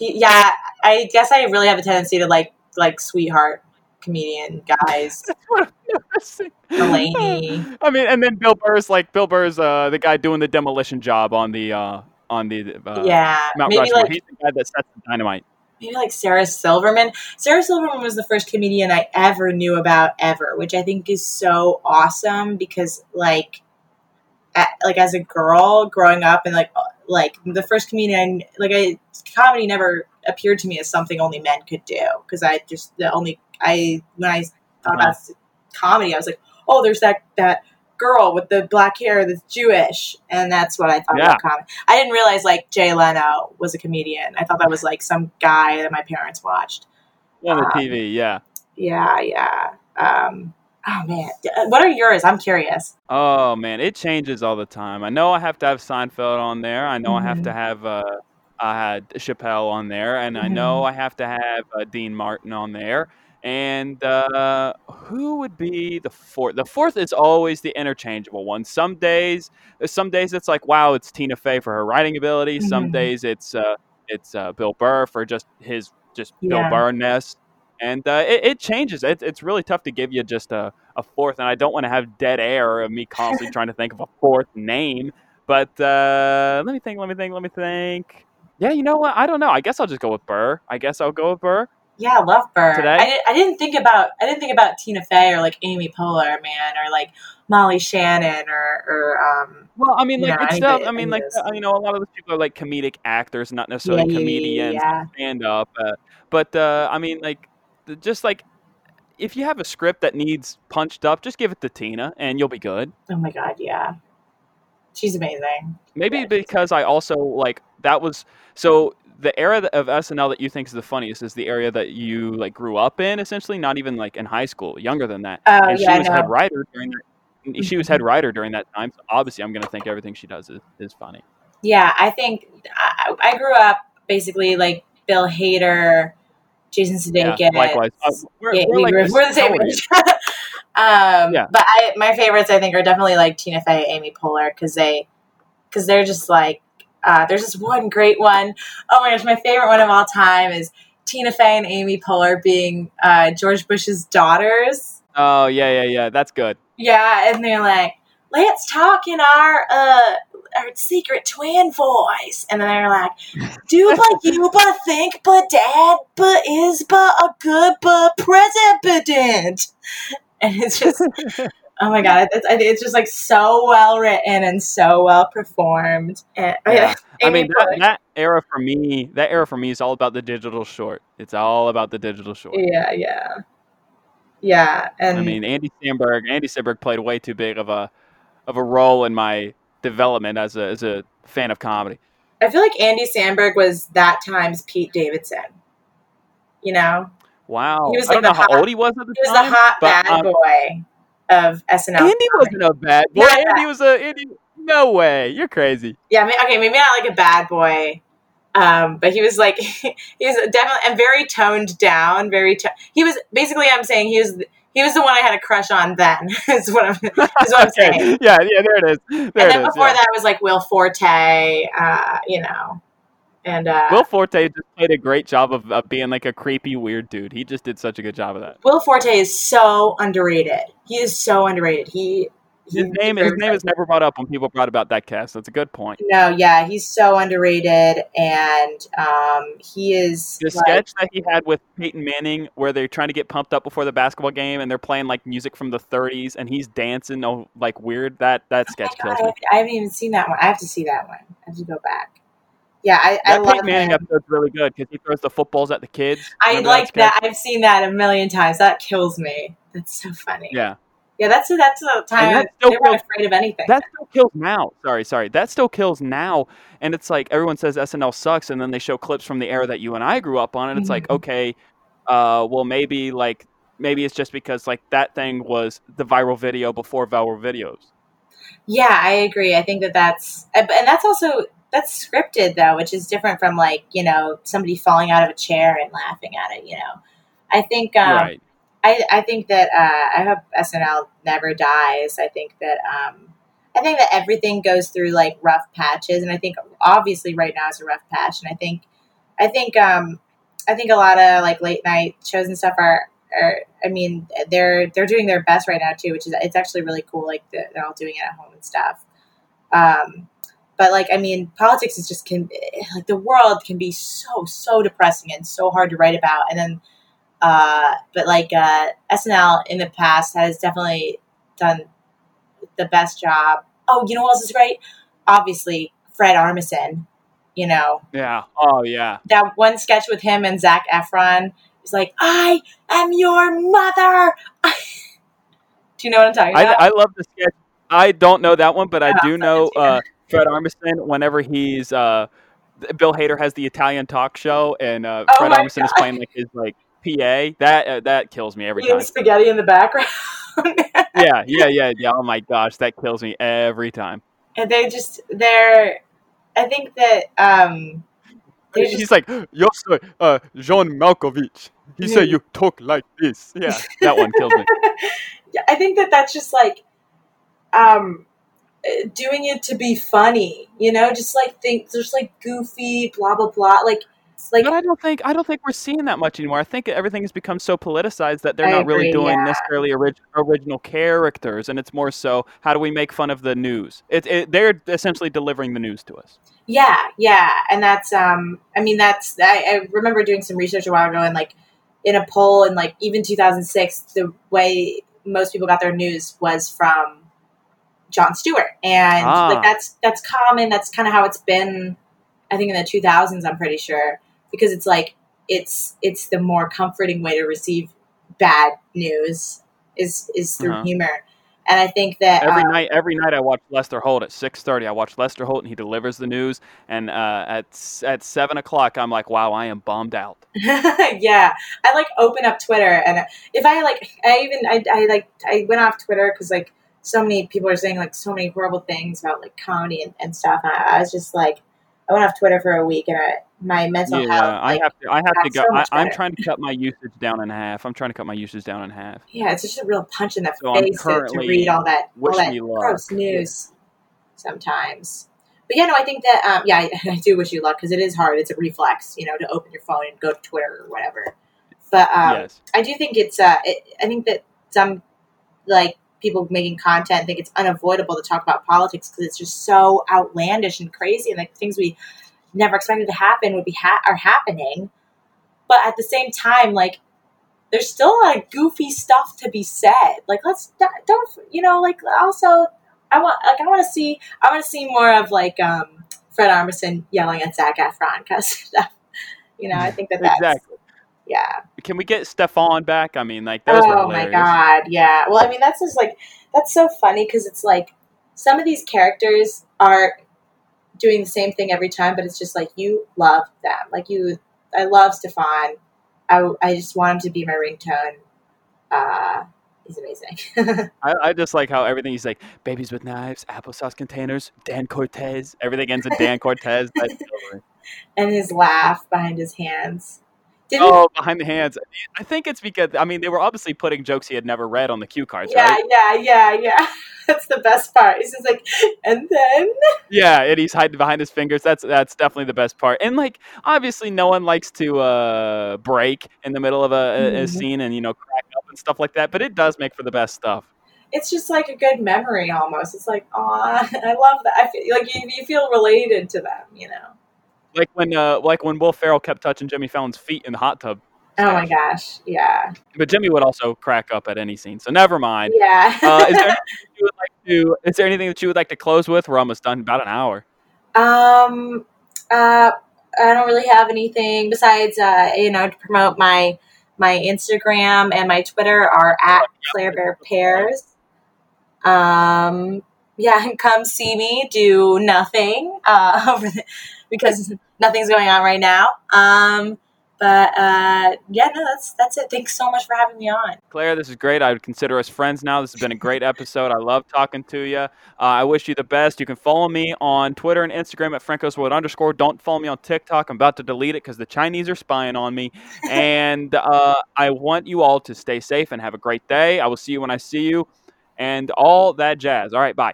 [SPEAKER 2] He, yeah, I guess I really have a tendency to like like sweetheart comedian guys.
[SPEAKER 1] Delaney. I'm noticing.
[SPEAKER 2] Mulaney.
[SPEAKER 1] I mean, and then Bill Burr's like Bill Burr's uh, the guy doing the demolition job on the uh, on the uh,
[SPEAKER 2] yeah,
[SPEAKER 1] Mount
[SPEAKER 2] maybe
[SPEAKER 1] Rushmore.
[SPEAKER 2] like
[SPEAKER 1] He's the guy that sets the dynamite.
[SPEAKER 2] maybe like Sarah Silverman. Sarah Silverman was the first comedian I ever knew about ever, which I think is so awesome because like a like as a girl growing up and like like the first comedian I, like I comedy never appeared to me as something only men could do because I just the only I when I thought about comedy I was like oh there's that that girl with the black hair that's Jewish and that's what I thought
[SPEAKER 1] Yeah.
[SPEAKER 2] about comedy. I didn't realize like Jay Leno was a comedian. I thought that was like some guy that my parents watched.
[SPEAKER 1] on the
[SPEAKER 2] Um,
[SPEAKER 1] TV. Yeah.
[SPEAKER 2] Yeah, yeah. Um, oh man, Uh, what are yours? I'm curious.
[SPEAKER 1] Oh man, it changes all the time. I know I have to have Seinfeld on there. I know I have to have uh, I had Chappelle on there, and I know I have to have uh, Dean Martin on there. And uh, who would be the fourth? The fourth is always the interchangeable one. Some days, some days it's like, wow, it's Tina Fey for her writing ability. Some
[SPEAKER 2] Mhm.
[SPEAKER 1] days it's uh, it's uh, Bill Burr for just his just Bill
[SPEAKER 2] Yeah.
[SPEAKER 1] Burr-ness. And uh, it, it changes. It, it's really tough to give you just a, a fourth, and I don't want to have dead air of me constantly trying to think of a fourth name. But uh, let me think. Let me think. Let me think. Yeah, you know what? I don't know. I guess I'll just go with Burr. I guess I'll go with Burr.
[SPEAKER 2] Yeah, I love Burr.
[SPEAKER 1] Today?
[SPEAKER 2] I, did, I didn't think about I didn't think about Tina Fey or like Amy Poehler, man, or like Molly Shannon or or um.
[SPEAKER 1] Well, I mean, like
[SPEAKER 2] know,
[SPEAKER 1] it's stuff. I mean, like
[SPEAKER 2] of
[SPEAKER 1] you know, a lot of those people are like comedic actors, not necessarily
[SPEAKER 2] yeah,
[SPEAKER 1] comedians,
[SPEAKER 2] yeah.
[SPEAKER 1] stand up. Uh, but uh, I mean, like, just like if you have a script that needs punched up, just give it to Tina, and you'll be good.
[SPEAKER 2] Oh my god, yeah. She's amazing.
[SPEAKER 1] Maybe
[SPEAKER 2] Yeah.
[SPEAKER 1] because I also like that was so the era of SNL that you think is the funniest is the area that you like grew up in, essentially, not even like in high school, younger than that.
[SPEAKER 2] Oh
[SPEAKER 1] and
[SPEAKER 2] yeah,
[SPEAKER 1] she was head writer during that. She was head writer during that time, so obviously, I'm going to think everything she does is, is funny.
[SPEAKER 2] Yeah, I think I, I grew up basically like Bill Hader, Jason
[SPEAKER 1] Yeah,
[SPEAKER 2] Sudeikis.
[SPEAKER 1] likewise. Uh, we're,
[SPEAKER 2] yeah,
[SPEAKER 1] we're
[SPEAKER 2] we
[SPEAKER 1] like
[SPEAKER 2] were, the same age. um,
[SPEAKER 1] Yeah.
[SPEAKER 2] But I, my favorites, I think, are definitely like Tina Fey, Amy Poehler, because they, because they're just like, uh, there's this one great one. Oh my gosh, my favorite one of all time is Tina Fey and Amy Poehler being uh, George Bush's daughters.
[SPEAKER 1] Oh yeah, yeah, yeah. That's good.
[SPEAKER 2] Yeah, and they're like, let's talk in our uh our secret twin voice. And then they're like, do but you but think but dad but is but a good but president. And it's just oh my god, it's, it's just like so well written and so well performed. And,
[SPEAKER 1] Yeah. I mean, that, that era for me, that era for me is all about the digital short. It's all about the digital short.
[SPEAKER 2] yeah, yeah, yeah. And
[SPEAKER 1] I mean, Andy Samberg, Andy Samberg played way too big of a of a role in my development as a as a fan of comedy.
[SPEAKER 2] I feel like Andy Samberg was that time's Pete Davidson. You know,
[SPEAKER 1] Wow,
[SPEAKER 2] He was
[SPEAKER 1] I don't know
[SPEAKER 2] the
[SPEAKER 1] how
[SPEAKER 2] hot-
[SPEAKER 1] old he was at the time.
[SPEAKER 2] he was the hot
[SPEAKER 1] but,
[SPEAKER 2] bad
[SPEAKER 1] um,
[SPEAKER 2] boy of SNL.
[SPEAKER 1] Andy wasn't a bad boy.
[SPEAKER 2] Not
[SPEAKER 1] Andy was a Andy. No way, you're crazy.
[SPEAKER 2] Yeah, okay, maybe not like a bad boy, um, but he was like he was definitely and very toned down. Very to- he was basically. I'm saying he was he was the one I had a crush on then. is what I'm is what I'm
[SPEAKER 1] Okay.
[SPEAKER 2] saying.
[SPEAKER 1] Yeah, yeah, there it is. There
[SPEAKER 2] and
[SPEAKER 1] it
[SPEAKER 2] then
[SPEAKER 1] is.
[SPEAKER 2] before
[SPEAKER 1] yeah.
[SPEAKER 2] that was like Will Forte. Uh, you know, And uh,
[SPEAKER 1] Will Forte just played a great job of, of being like a creepy, weird dude. He just did such a good job of that.
[SPEAKER 2] Will Forte is so underrated. He is so underrated. He
[SPEAKER 1] His name, his name is never brought up when people brought about that cast. That's a good point.
[SPEAKER 2] No, yeah, he's so underrated, and um, he is
[SPEAKER 1] The
[SPEAKER 2] like,
[SPEAKER 1] sketch that he had with Peyton Manning, where they're trying to get pumped up before the basketball game, and they're playing like music from the '30s, and he's dancing, oh, like weird. That that
[SPEAKER 2] Oh
[SPEAKER 1] sketch kills
[SPEAKER 2] God, I
[SPEAKER 1] me.
[SPEAKER 2] haven't, I haven't even seen that one. I have to see that one. I have to go back. Yeah, I, I
[SPEAKER 1] That
[SPEAKER 2] love
[SPEAKER 1] Peyton Manning
[SPEAKER 2] him.
[SPEAKER 1] episode's really good because he throws the footballs at the kids.
[SPEAKER 2] I
[SPEAKER 1] Remember
[SPEAKER 2] like
[SPEAKER 1] sketch?
[SPEAKER 2] that. I've seen that a million times. That kills me. That's so funny.
[SPEAKER 1] Yeah,
[SPEAKER 2] Yeah, that's that's a time
[SPEAKER 1] that still
[SPEAKER 2] they weren't
[SPEAKER 1] kills-
[SPEAKER 2] afraid of anything.
[SPEAKER 1] that still kills now. Sorry, sorry. That still kills now, and it's like everyone says SNL sucks, and then they show clips from the era that you and I grew up on, and it's like,
[SPEAKER 2] Mhm.
[SPEAKER 1] okay, uh, well maybe like maybe it's just because like that thing was the viral video before viral videos.
[SPEAKER 2] Yeah, I agree. I think that that's and that's also that's scripted though, which is different from like you know somebody falling out of a chair and laughing at it. You know, I think um,
[SPEAKER 1] right.
[SPEAKER 2] I I think that uh, I hope SNL never dies. I think that um, I think that everything goes through like rough patches, and I think obviously right now is a rough patch, and I think I think um, I think a lot of like late night shows and stuff are. Are, I mean, they're they're doing their best right now too, which is it's actually really cool. Like they're all doing it at home and stuff. Um, but like, I mean, politics is just can like the world can be so so depressing and so hard to write about. And then, uh, but like uh, SNL in the past has definitely done the best job. Oh, you know what else is great? Obviously, Fred Armisen. You know
[SPEAKER 1] Yeah. Oh yeah.
[SPEAKER 2] that one sketch with him and Zac Efron. He's like, "I am your mother." Do you know what I'm talking
[SPEAKER 1] I,
[SPEAKER 2] about?
[SPEAKER 1] I love the sketch. I don't know that one, but I
[SPEAKER 2] Yeah,
[SPEAKER 1] do know
[SPEAKER 2] send it to you.
[SPEAKER 1] uh, Fred Armisen. Whenever he's uh, Bill Hader has the Italian talk show, and uh,
[SPEAKER 2] Oh
[SPEAKER 1] Fred
[SPEAKER 2] my
[SPEAKER 1] Armisen is playing like his like PA. That uh, that kills me every
[SPEAKER 2] Eating
[SPEAKER 1] time.
[SPEAKER 2] spaghetti in the background.
[SPEAKER 1] Yeah, yeah, yeah, yeah. Oh my gosh, that kills me every time.
[SPEAKER 2] and they just they're I think that um just
[SPEAKER 1] He's like, "Yo, sir, uh, John Malkovich. He said you talk like this." Yeah, that one kills me.
[SPEAKER 2] yeah, I think that that's just like um doing it to be funny, you know, just like think just like goofy blah blah blah like it's like
[SPEAKER 1] But I don't think I don't think we're seeing that much anymore. I think everything has become so politicized that they're
[SPEAKER 2] I
[SPEAKER 1] not really doing
[SPEAKER 2] yeah.
[SPEAKER 1] necessarily orig- original characters, and it's more so how do we make fun of the news? It, it, they're essentially delivering the news to us.
[SPEAKER 2] Yeah, yeah, and that's um. I mean, that's I, I remember doing some research a while ago, and like in a poll in like even 2006, the way most people got their news was from Jon Stewart, and
[SPEAKER 1] Ah.
[SPEAKER 2] like that's that's common. That's kind of how it's been. I think in the 2000s, I'm pretty sure because it's like it's it's the more comforting way to receive bad news is is through
[SPEAKER 1] Uh-huh.
[SPEAKER 2] humor, and I think that
[SPEAKER 1] Every
[SPEAKER 2] uh,
[SPEAKER 1] night, every night I watch Lester Holt at six thirty. I watch Lester Holt, and he delivers the news. And uh, at at seven o'clock, I'm like, wow, I am bummed out.
[SPEAKER 2] yeah, I like open up Twitter, and if I like, I even I, I like I went off Twitter because like so many people are saying like so many horrible things about like comedy and, and stuff, and I, I was just like, I went off Twitter for a week, and I, my mental
[SPEAKER 1] Yeah,
[SPEAKER 2] health,
[SPEAKER 1] I
[SPEAKER 2] like,
[SPEAKER 1] have to. I have to go.
[SPEAKER 2] so
[SPEAKER 1] I, I'm trying to cut my usage down in half. I'm trying to cut my usage down in half.
[SPEAKER 2] yeah, it's just a real punch in the
[SPEAKER 1] So
[SPEAKER 2] face to, to read all that all that gross news sometimes. But yeah, no, I think that um, yeah, I, I do wish you luck because it is hard. It's a reflex, you know, to open your phone and go to Twitter or whatever. But um,
[SPEAKER 1] yes.
[SPEAKER 2] I do think it's uh, it, I think that some like people making content think it's unavoidable to talk about politics because it's just so outlandish and crazy, and like things we never expected to happen would be ha- are happening. But at the same time, like there's still a lot of goofy stuff to be said. Like let's don't you know like also I want like I want to see I want to see more of like um, Fred Armisen yelling at Zac Efron because you know I think that that's
[SPEAKER 1] Exactly.
[SPEAKER 2] yeah.
[SPEAKER 1] Can we get Stefan back? I mean, like those
[SPEAKER 2] oh my god, yeah. Well, I mean, that's just like that's so funny because it's like some of these characters are doing the same thing every time, but it's just like you love them. Like you, I love Stefan. I, I just want him to be my ringtone. Uh, he's amazing.
[SPEAKER 1] I, I just like how everything he's like babies with knives, applesauce containers, Dan Cortez. Everything ends in Dan Cortez. That kills me.
[SPEAKER 2] and his laugh behind his hands. Did
[SPEAKER 1] oh, behind the hands. I think it's because I mean they were obviously putting jokes he had never read on the cue cards,
[SPEAKER 2] yeah,
[SPEAKER 1] right?
[SPEAKER 2] yeah, yeah, yeah. That's the best part. He's just like, and then
[SPEAKER 1] Yeah, and he's hiding behind his fingers. That's that's definitely the best part. And like obviously no one likes to uh break in the middle of a, a, a scene and you know crack up and stuff like that, but it does make for the best stuff.
[SPEAKER 2] it's just like a good memory almost. It's like, oh, I love that. I feel like you, you feel related to them, you know.
[SPEAKER 1] Like when uh like when Will Ferrell kept touching Jimmy Fallon's feet in the hot tub.
[SPEAKER 2] Oh my gosh, yeah,
[SPEAKER 1] But Jimmy would also crack up at any scene, so never mind.
[SPEAKER 2] yeah.
[SPEAKER 1] Uh, is there anything that you would like to? Is there anything that you would like to close with? We're almost done, about an hour.
[SPEAKER 2] Um, uh, I don't really have anything besides, uh, you know, to promote my my Instagram and my Twitter are at Claire Bear Pears. Um, yeah, come see me do nothing uh, over the, because nothing's going on right now. Um, but uh, yeah, no, that's that's it. Thanks so much for having me on.
[SPEAKER 1] Claire, this is great. I would consider us friends now. This has been a great episode. I love talking to you. Uh, I wish you the best. You can follow me on Twitter and Instagram at francoswood underscore. Don't follow me on TikTok. I'm about to delete it because the Chinese are spying on me. And uh, I want you all to stay safe and have a great day. I will see you when I see you and all that jazz. All right, bye.